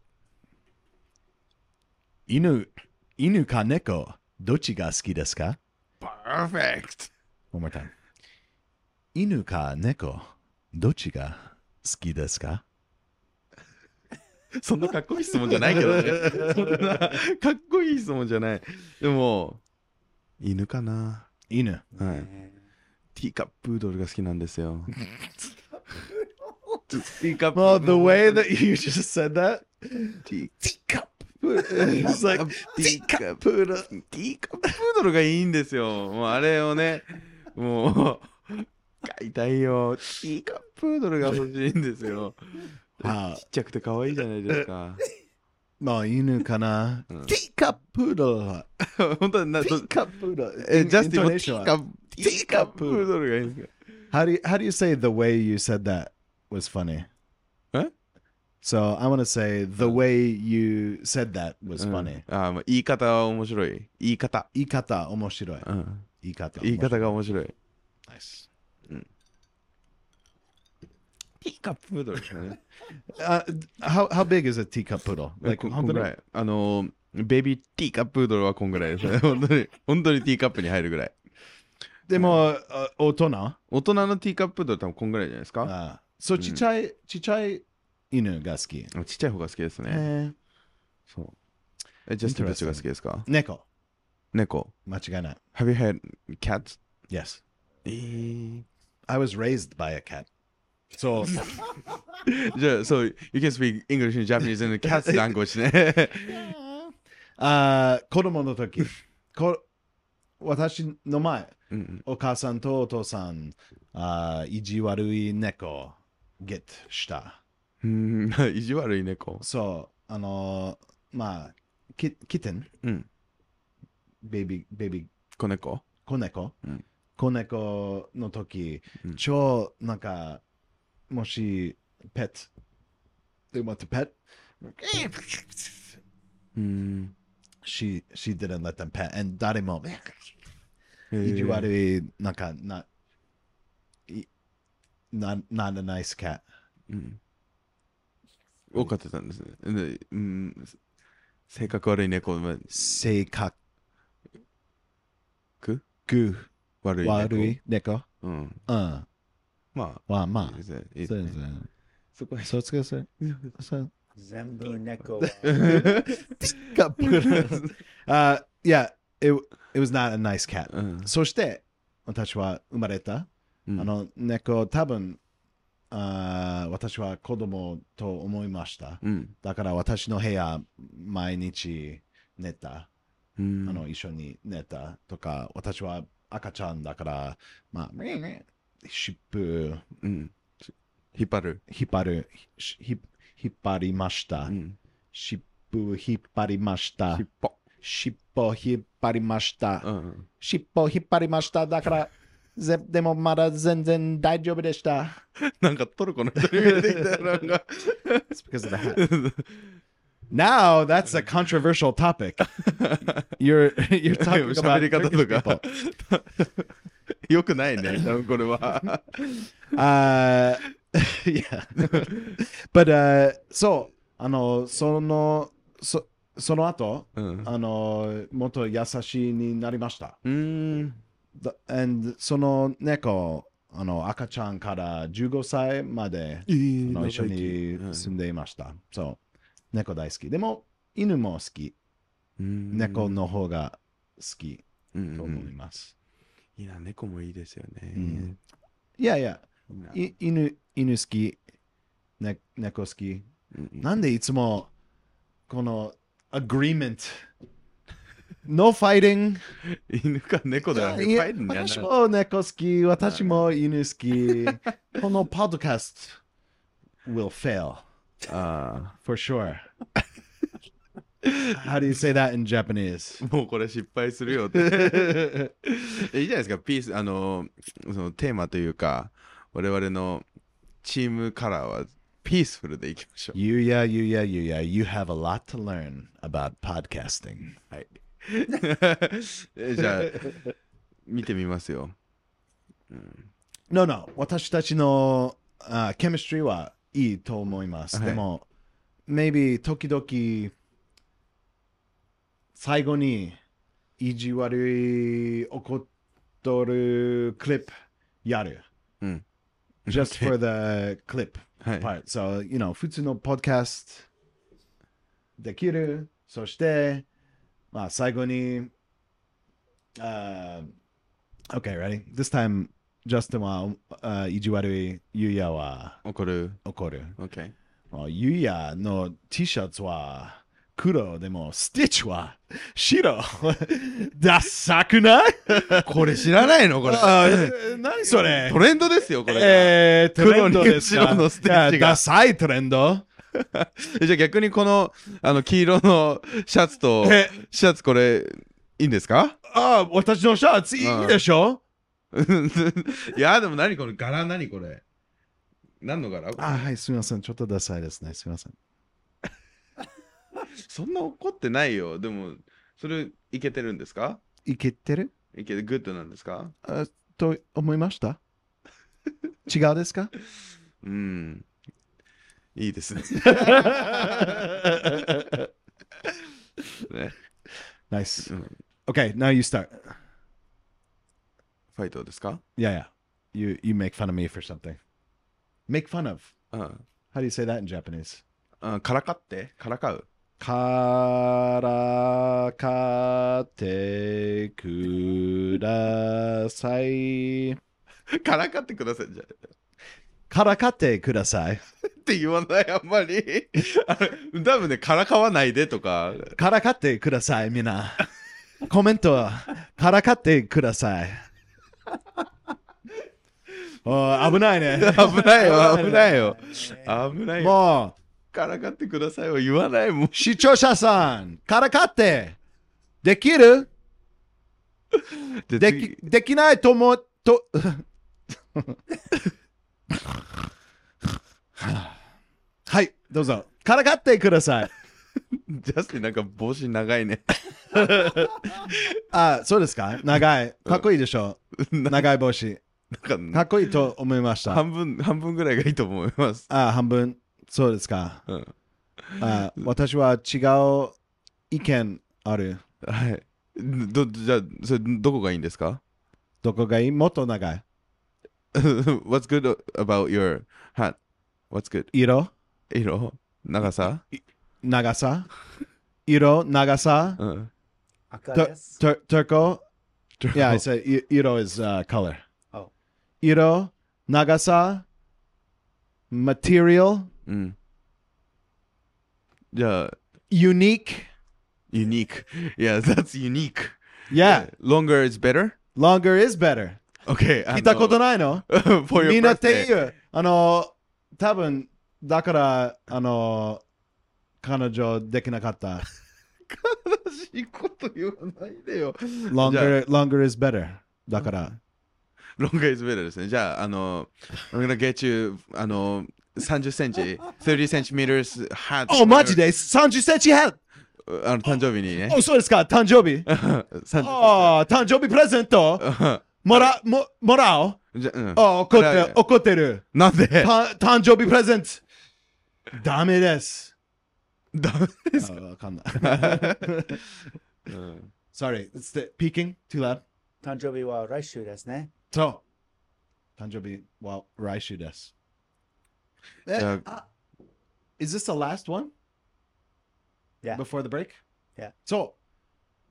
[SPEAKER 2] 犬、犬か猫どっちが好きですか
[SPEAKER 1] Perfect!
[SPEAKER 2] One more time. 犬か猫、どっちが 好きですか？[LAUGHS]
[SPEAKER 1] そんなかっこいい質問じゃないけどね。[LAUGHS] そんなかっこいい質問じゃない。でも、犬かな？
[SPEAKER 2] 犬。
[SPEAKER 1] はい。ティーカッププードルが好きなんですよ。[LAUGHS] ティーカップ
[SPEAKER 2] Well, the way that you just said that,
[SPEAKER 1] ティー
[SPEAKER 2] teacup. It's like
[SPEAKER 1] ティーカッププードル。ティーカッププードルがいいんですよ。もうあれをね、もう、買いたいよ。ティーカッププードルが欲しいんですよ。
[SPEAKER 2] あ
[SPEAKER 1] ちっちゃくて可愛いじゃないですか。
[SPEAKER 2] まあ、犬かな。
[SPEAKER 1] うん
[SPEAKER 2] teacup poodle.
[SPEAKER 1] 本当にな、
[SPEAKER 2] teacup poodle.
[SPEAKER 1] え、ジャスティンもティーカップ、ティーカッププードルがいいんですか
[SPEAKER 2] How do you, how do you say the way you said that was funny?
[SPEAKER 1] Huh?
[SPEAKER 2] So I want to say the way you said that was
[SPEAKER 1] うん
[SPEAKER 2] funny.
[SPEAKER 1] あーまあ言い方は面白い。言い方。
[SPEAKER 2] 言い方面白い。
[SPEAKER 1] うん
[SPEAKER 2] 言い方。
[SPEAKER 1] 言い方が面白い。
[SPEAKER 2] Nice.
[SPEAKER 1] ティーカッププードルですね。
[SPEAKER 2] Uh, how how big is a teacup poodle?
[SPEAKER 1] こ
[SPEAKER 2] Like
[SPEAKER 1] こんぐらい。あのー、ベビーティーカッププードルはこんぐらいですね。本当に、本当にティーカップに入るぐらい。
[SPEAKER 2] でも、あ大人
[SPEAKER 1] 大人のティーカッププードル多分こんぐらいじゃないですか。
[SPEAKER 2] あそう、ちっちゃい、ちっちゃい犬が好き。
[SPEAKER 1] あちっちゃい方が好きですね。
[SPEAKER 2] えー
[SPEAKER 1] そう。え、ジャスティンどっちが好きですか
[SPEAKER 2] 猫。
[SPEAKER 1] 猫。
[SPEAKER 2] 間違いない。
[SPEAKER 1] Have you had cats?
[SPEAKER 2] Yes.
[SPEAKER 1] えー、
[SPEAKER 2] I was raised by a cat. そう。
[SPEAKER 1] じゃあ、そう、you can speak English and Japanese in the cat's [LAUGHS] language ね。
[SPEAKER 2] あー子供の時こ私の前、
[SPEAKER 1] うん
[SPEAKER 2] お母さんとお父さん、あー意地悪い猫、ゲットした。
[SPEAKER 1] うん。[LAUGHS] 意地悪い猫。
[SPEAKER 2] そう、あのーまあ、キキテン、
[SPEAKER 1] うん。
[SPEAKER 2] ベビー、ベビー、
[SPEAKER 1] 子猫？
[SPEAKER 2] 子猫、
[SPEAKER 1] うん
[SPEAKER 2] 子猫の時、
[SPEAKER 1] うん
[SPEAKER 2] 超なんか、もし、ペット、they want to pet,
[SPEAKER 1] うん。
[SPEAKER 2] she, she didn't let them pet, and 誰も、
[SPEAKER 1] えー
[SPEAKER 2] 意地悪い、なんか、な、い not, not a nice cat.
[SPEAKER 1] うん。多かってたんですね。でうん。性格悪い猫、まあ
[SPEAKER 2] 性格
[SPEAKER 1] く？悪い猫？
[SPEAKER 2] 悪い猫？
[SPEAKER 1] うん。
[SPEAKER 2] うん。
[SPEAKER 1] ま
[SPEAKER 2] は、
[SPEAKER 1] あ、
[SPEAKER 2] ま
[SPEAKER 1] いいですねい
[SPEAKER 2] あ、そうですね。
[SPEAKER 1] そこは
[SPEAKER 2] そっちがそう。そう。
[SPEAKER 4] 全部猫
[SPEAKER 2] uh, [LAUGHS] yeah, it, it was not a nice cat.
[SPEAKER 1] うん。
[SPEAKER 2] そして、私は生まれた。
[SPEAKER 1] うん
[SPEAKER 2] あの、猫、多分、あー私は子供と思いました。
[SPEAKER 1] うん。
[SPEAKER 2] だから私の部屋、毎日寝た。
[SPEAKER 1] うん。
[SPEAKER 2] あの、一緒に寝たとか、私は赤ちゃんだから、まあ、尻尾
[SPEAKER 1] うん。引っ張る。
[SPEAKER 2] 引っ張る、ひひ引っ張りました。
[SPEAKER 1] うん。
[SPEAKER 2] 尻尾引っ張りました
[SPEAKER 1] 尻。尾。
[SPEAKER 2] 尻尾引っ張りました。
[SPEAKER 1] うん。
[SPEAKER 2] 尻尾引っ張りました。だから、ぜでもまだ全然大丈夫でした。
[SPEAKER 1] なんかトルコの人に見えてきたよなんか。
[SPEAKER 2] It's because of the hat. Now that's a controversial topic. [LAUGHS] You're you're talking
[SPEAKER 1] 喋
[SPEAKER 2] about people. [LAUGHS] [LAUGHS]
[SPEAKER 1] よくないね、多分これは。[LAUGHS]
[SPEAKER 2] Uh, yeah. [LAUGHS] But uh, そう、あの、その、そその後、
[SPEAKER 1] うん。
[SPEAKER 2] あの、もっと優しいになりました。
[SPEAKER 1] うーん。
[SPEAKER 2] だ and その猫、あの赤ちゃんから15歳まで、あの一緒に住んでいました。そう。猫大好き。でも、犬も好き。猫の方が好き
[SPEAKER 1] うん
[SPEAKER 2] と思います。
[SPEAKER 1] いいな、猫もいいですよね。
[SPEAKER 2] うんいやいや、
[SPEAKER 1] い
[SPEAKER 2] 犬犬好き、ね、猫好き。
[SPEAKER 1] うんうん
[SPEAKER 2] なんでいつもこの agreement [LAUGHS] no fighting [LAUGHS]
[SPEAKER 1] 犬か猫だよ。
[SPEAKER 2] いや
[SPEAKER 1] ファイルにやんな
[SPEAKER 2] 私も猫好き、私も犬好き。この podcast will fail
[SPEAKER 1] あ
[SPEAKER 2] for sure. How do you say that in Japanese?
[SPEAKER 1] あ、もうこれ失敗するよって。いいじゃないですか、ピース、あの、そのテーマというか、我々のチームカラーはピースフルでいきましょう。
[SPEAKER 2] Yuya, Yuya, Yuya, you have a lot to learn about podcasting.
[SPEAKER 1] はい。えじゃあ、見てみますよ。
[SPEAKER 2] No, no. 私たちの、uh, chemistry はいいと思います。
[SPEAKER 1] はい
[SPEAKER 2] でも、maybe 時々、最後に意地悪い怒とるクリップやる。
[SPEAKER 1] うん。
[SPEAKER 2] Just for the clip
[SPEAKER 1] はい。
[SPEAKER 2] part. So, you know, 普通のポッドキャストできる。そして、まあ、最後に、uh, Okay, ready? This time, Justin は、uh, 意地悪いゆうやは
[SPEAKER 1] 怒る。
[SPEAKER 2] 怒る。
[SPEAKER 1] OK。
[SPEAKER 2] もうゆうやの T シャツは黒でもスティッチは白。ダサくない？
[SPEAKER 1] これ知らないの？これ。
[SPEAKER 2] 何それ？
[SPEAKER 1] トレンドですよ、これ。
[SPEAKER 2] えー、トレンドですか？
[SPEAKER 1] 黒に白のステッチが
[SPEAKER 2] ダサいトレンド [LAUGHS]
[SPEAKER 1] じゃあ逆にこのあの黄色のシャツと
[SPEAKER 2] え
[SPEAKER 1] シャツこれいいんですか？
[SPEAKER 2] ああ、私のシャツい
[SPEAKER 1] うん
[SPEAKER 2] いでしょ？[LAUGHS]
[SPEAKER 1] いやでも何これ？柄何これ？何の柄？
[SPEAKER 2] あはい、すみません。ちょっとダサいですね。すみません。
[SPEAKER 1] そんな怒ってないよでもそれいけてるんですか
[SPEAKER 2] いけてる
[SPEAKER 1] いけて good なんですか
[SPEAKER 2] あと思いました違うですか
[SPEAKER 1] うんいいですねね
[SPEAKER 2] Nice.
[SPEAKER 1] うん
[SPEAKER 2] Okay, now you start.
[SPEAKER 1] ファイトですか
[SPEAKER 2] Yeah, yeah. You you make fun of me for something. Make fun of.
[SPEAKER 1] うん
[SPEAKER 2] How do you say that in Japanese?
[SPEAKER 1] うんからかってからかう
[SPEAKER 2] からかってください。
[SPEAKER 1] からかってくださいじゃあ
[SPEAKER 2] からかってください。
[SPEAKER 1] って言わないあんまりあれ多分ねからかわないでとか
[SPEAKER 2] からかってください、みんな。コメントはからかってください。[LAUGHS] おい危ないね。
[SPEAKER 1] 危ないよ危ないよ危ないよ
[SPEAKER 2] も
[SPEAKER 1] からかってくださいは言わないもん
[SPEAKER 2] う、視聴者さん、からかって、できる？
[SPEAKER 1] で
[SPEAKER 2] きできないと思う、と、はい、どうぞ。からかってください。
[SPEAKER 1] ジャスティンなんか帽子長いね
[SPEAKER 2] あ、そうですか？長い。かっこいいでしょ？長い帽子。
[SPEAKER 1] か
[SPEAKER 2] かっこいいと思いました。
[SPEAKER 1] 半分半分ぐらいがいいと思います
[SPEAKER 2] あ、半分。そうですか。あ私は違う意見ある。
[SPEAKER 1] はい。どじゃ、それどこがいいんですか？
[SPEAKER 2] どこがいい？もっと長い。[LAUGHS]
[SPEAKER 1] What's good about your hat?What's good?
[SPEAKER 2] 色？
[SPEAKER 1] 色？長さ？
[SPEAKER 2] 長さ？色？長さ、
[SPEAKER 1] うん、
[SPEAKER 4] 赤です。
[SPEAKER 2] トルコ Yeah, I said 色 is、uh, color.
[SPEAKER 4] 色？
[SPEAKER 2] 長さ？material,
[SPEAKER 1] うんじゃあ
[SPEAKER 2] unique.
[SPEAKER 1] unique Yeah [LAUGHS] that's unique
[SPEAKER 2] Yeah,
[SPEAKER 1] longer is better?
[SPEAKER 2] longer is better.
[SPEAKER 1] Okay
[SPEAKER 2] 聞いたことないの [LAUGHS]
[SPEAKER 1] For your
[SPEAKER 2] みんなってい
[SPEAKER 1] birthday
[SPEAKER 2] う。あの、多分だから、あの、彼女できなかった。
[SPEAKER 1] 悲しいこと言わないでよ
[SPEAKER 2] longer, [LAUGHS] longer is better. だから。
[SPEAKER 1] Longer is better ですね。じゃああの I'm gonna get you あの30センチ30センチ meters hat
[SPEAKER 2] お、マジで ?30 センチヘッ
[SPEAKER 1] あの誕生日にね。
[SPEAKER 2] お、そうですか？誕生日？[LAUGHS]
[SPEAKER 1] 30
[SPEAKER 2] ああ、誕生日プレゼント？もら、も、もらおう？
[SPEAKER 1] じゃうん。
[SPEAKER 2] あ怒って怒ってる。
[SPEAKER 1] なんで？
[SPEAKER 2] た誕生日プレゼント。ダメです。
[SPEAKER 1] ダメです
[SPEAKER 2] あわかんない。
[SPEAKER 1] うん。
[SPEAKER 2] Sorry, it's the peaking? Too loud?
[SPEAKER 4] 誕生日は来週ですね。
[SPEAKER 2] そう。誕生日は来週です。え
[SPEAKER 1] じゃ
[SPEAKER 2] あ Is this the last one?
[SPEAKER 4] Yeah.
[SPEAKER 2] Before the break?
[SPEAKER 4] Yeah.
[SPEAKER 2] そ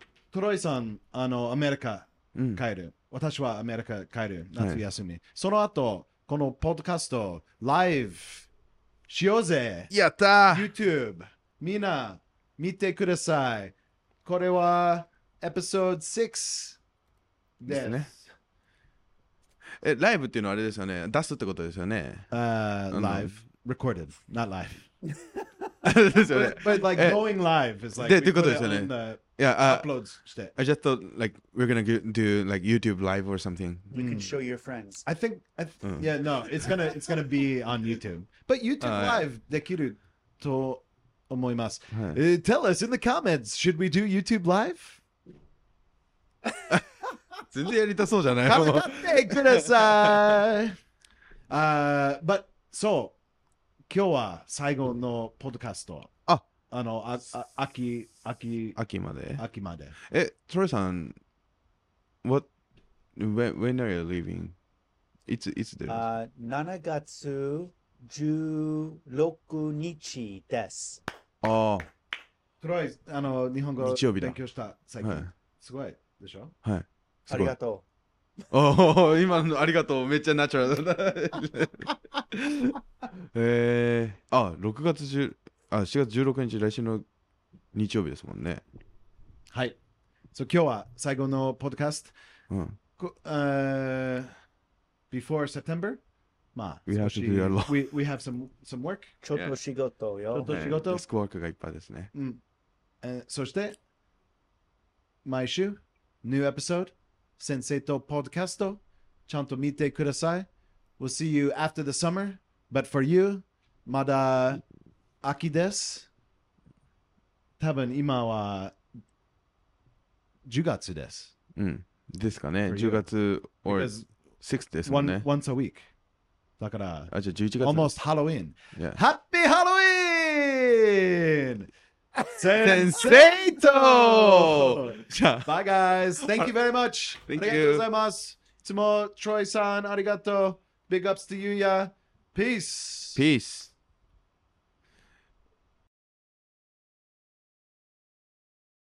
[SPEAKER 2] う。トロイさん、あの、アメリカ
[SPEAKER 1] うん
[SPEAKER 2] 帰る。私はアメリカ帰る。夏休み。その後、このポッドキャスト、ライブしようぜ。
[SPEAKER 1] やったー
[SPEAKER 2] YouTube、みんな見てください。これは、エピソード6で
[SPEAKER 1] ですね。えライブっていうのはあれですよね出すってことですよね
[SPEAKER 2] Uh,
[SPEAKER 1] の
[SPEAKER 2] live, recorded, not live. [LAUGHS]
[SPEAKER 1] ですよね
[SPEAKER 2] But, but like
[SPEAKER 1] え
[SPEAKER 2] going live is like
[SPEAKER 1] で
[SPEAKER 2] we
[SPEAKER 1] っていうこと
[SPEAKER 2] put
[SPEAKER 1] ですよね
[SPEAKER 2] it on the
[SPEAKER 1] いやあ
[SPEAKER 2] uploads して。
[SPEAKER 1] I just thought like we're gonna go- do like YouTube live or something
[SPEAKER 4] You can show your friends.
[SPEAKER 2] I think, I th-
[SPEAKER 1] Mm.
[SPEAKER 2] yeah, no, it's gonna, it's gonna be on YouTube. But YouTube
[SPEAKER 1] あ
[SPEAKER 2] live できると思います。
[SPEAKER 1] はい
[SPEAKER 2] Uh, tell us in the comments, should we do YouTube live? [LAUGHS]
[SPEAKER 1] 全然やりたそうじゃない
[SPEAKER 2] からかってください。[LAUGHS] あー but そう、今日は最後のポッドキャスト。
[SPEAKER 1] あ
[SPEAKER 2] あの、ああ秋、秋、
[SPEAKER 1] 秋まで？
[SPEAKER 2] 秋まで。
[SPEAKER 1] えトロイさん What when, when are you leaving? いつ、いつ出る
[SPEAKER 4] あ7月16日です。
[SPEAKER 1] あ
[SPEAKER 2] トライ、あの、日本語
[SPEAKER 1] 日曜日だ
[SPEAKER 2] 勉強した最
[SPEAKER 1] あ、
[SPEAKER 2] 近。
[SPEAKER 1] はい。
[SPEAKER 2] すごいでしょ？
[SPEAKER 1] はい。す
[SPEAKER 4] ありがと
[SPEAKER 1] おお、[LAUGHS] 今のありがとう。めっちゃナチュラルだな。[LAUGHS] えー、あ、6月10、あ、4月16日、来週の日曜日ですもんね。
[SPEAKER 2] はい。So 今日は最後のポッドキャスト。
[SPEAKER 1] うん。
[SPEAKER 2] こえー before September? まあ、
[SPEAKER 1] We have to do a lot.
[SPEAKER 2] we, we have some, some work.
[SPEAKER 4] う。ちょっと仕事よ
[SPEAKER 2] ちょっ。と仕事
[SPEAKER 1] デスクワークがいっぱいですね。
[SPEAKER 2] うん。えーそして、毎週、new episode、先生とポッドキャスト、ちゃんと見てください。We'll see you after the summer, but for you, まだ秋です。多分今は10月です。
[SPEAKER 1] うん。ですかね。
[SPEAKER 2] For you.
[SPEAKER 1] 10月 or
[SPEAKER 2] Because
[SPEAKER 1] 6ですもん
[SPEAKER 2] one,
[SPEAKER 1] ね。
[SPEAKER 2] once a week. だから、
[SPEAKER 1] あ、じゃあ11月。
[SPEAKER 2] almost Halloween.
[SPEAKER 1] Yeah.
[SPEAKER 2] Happy Halloween!
[SPEAKER 1] 先生とじゃあ、
[SPEAKER 2] Bye guys. Thank you very much.
[SPEAKER 1] Thank
[SPEAKER 2] ありがとうございます。いつも Troy さんありがとう。Big ups to you や。Peace.
[SPEAKER 1] Peace.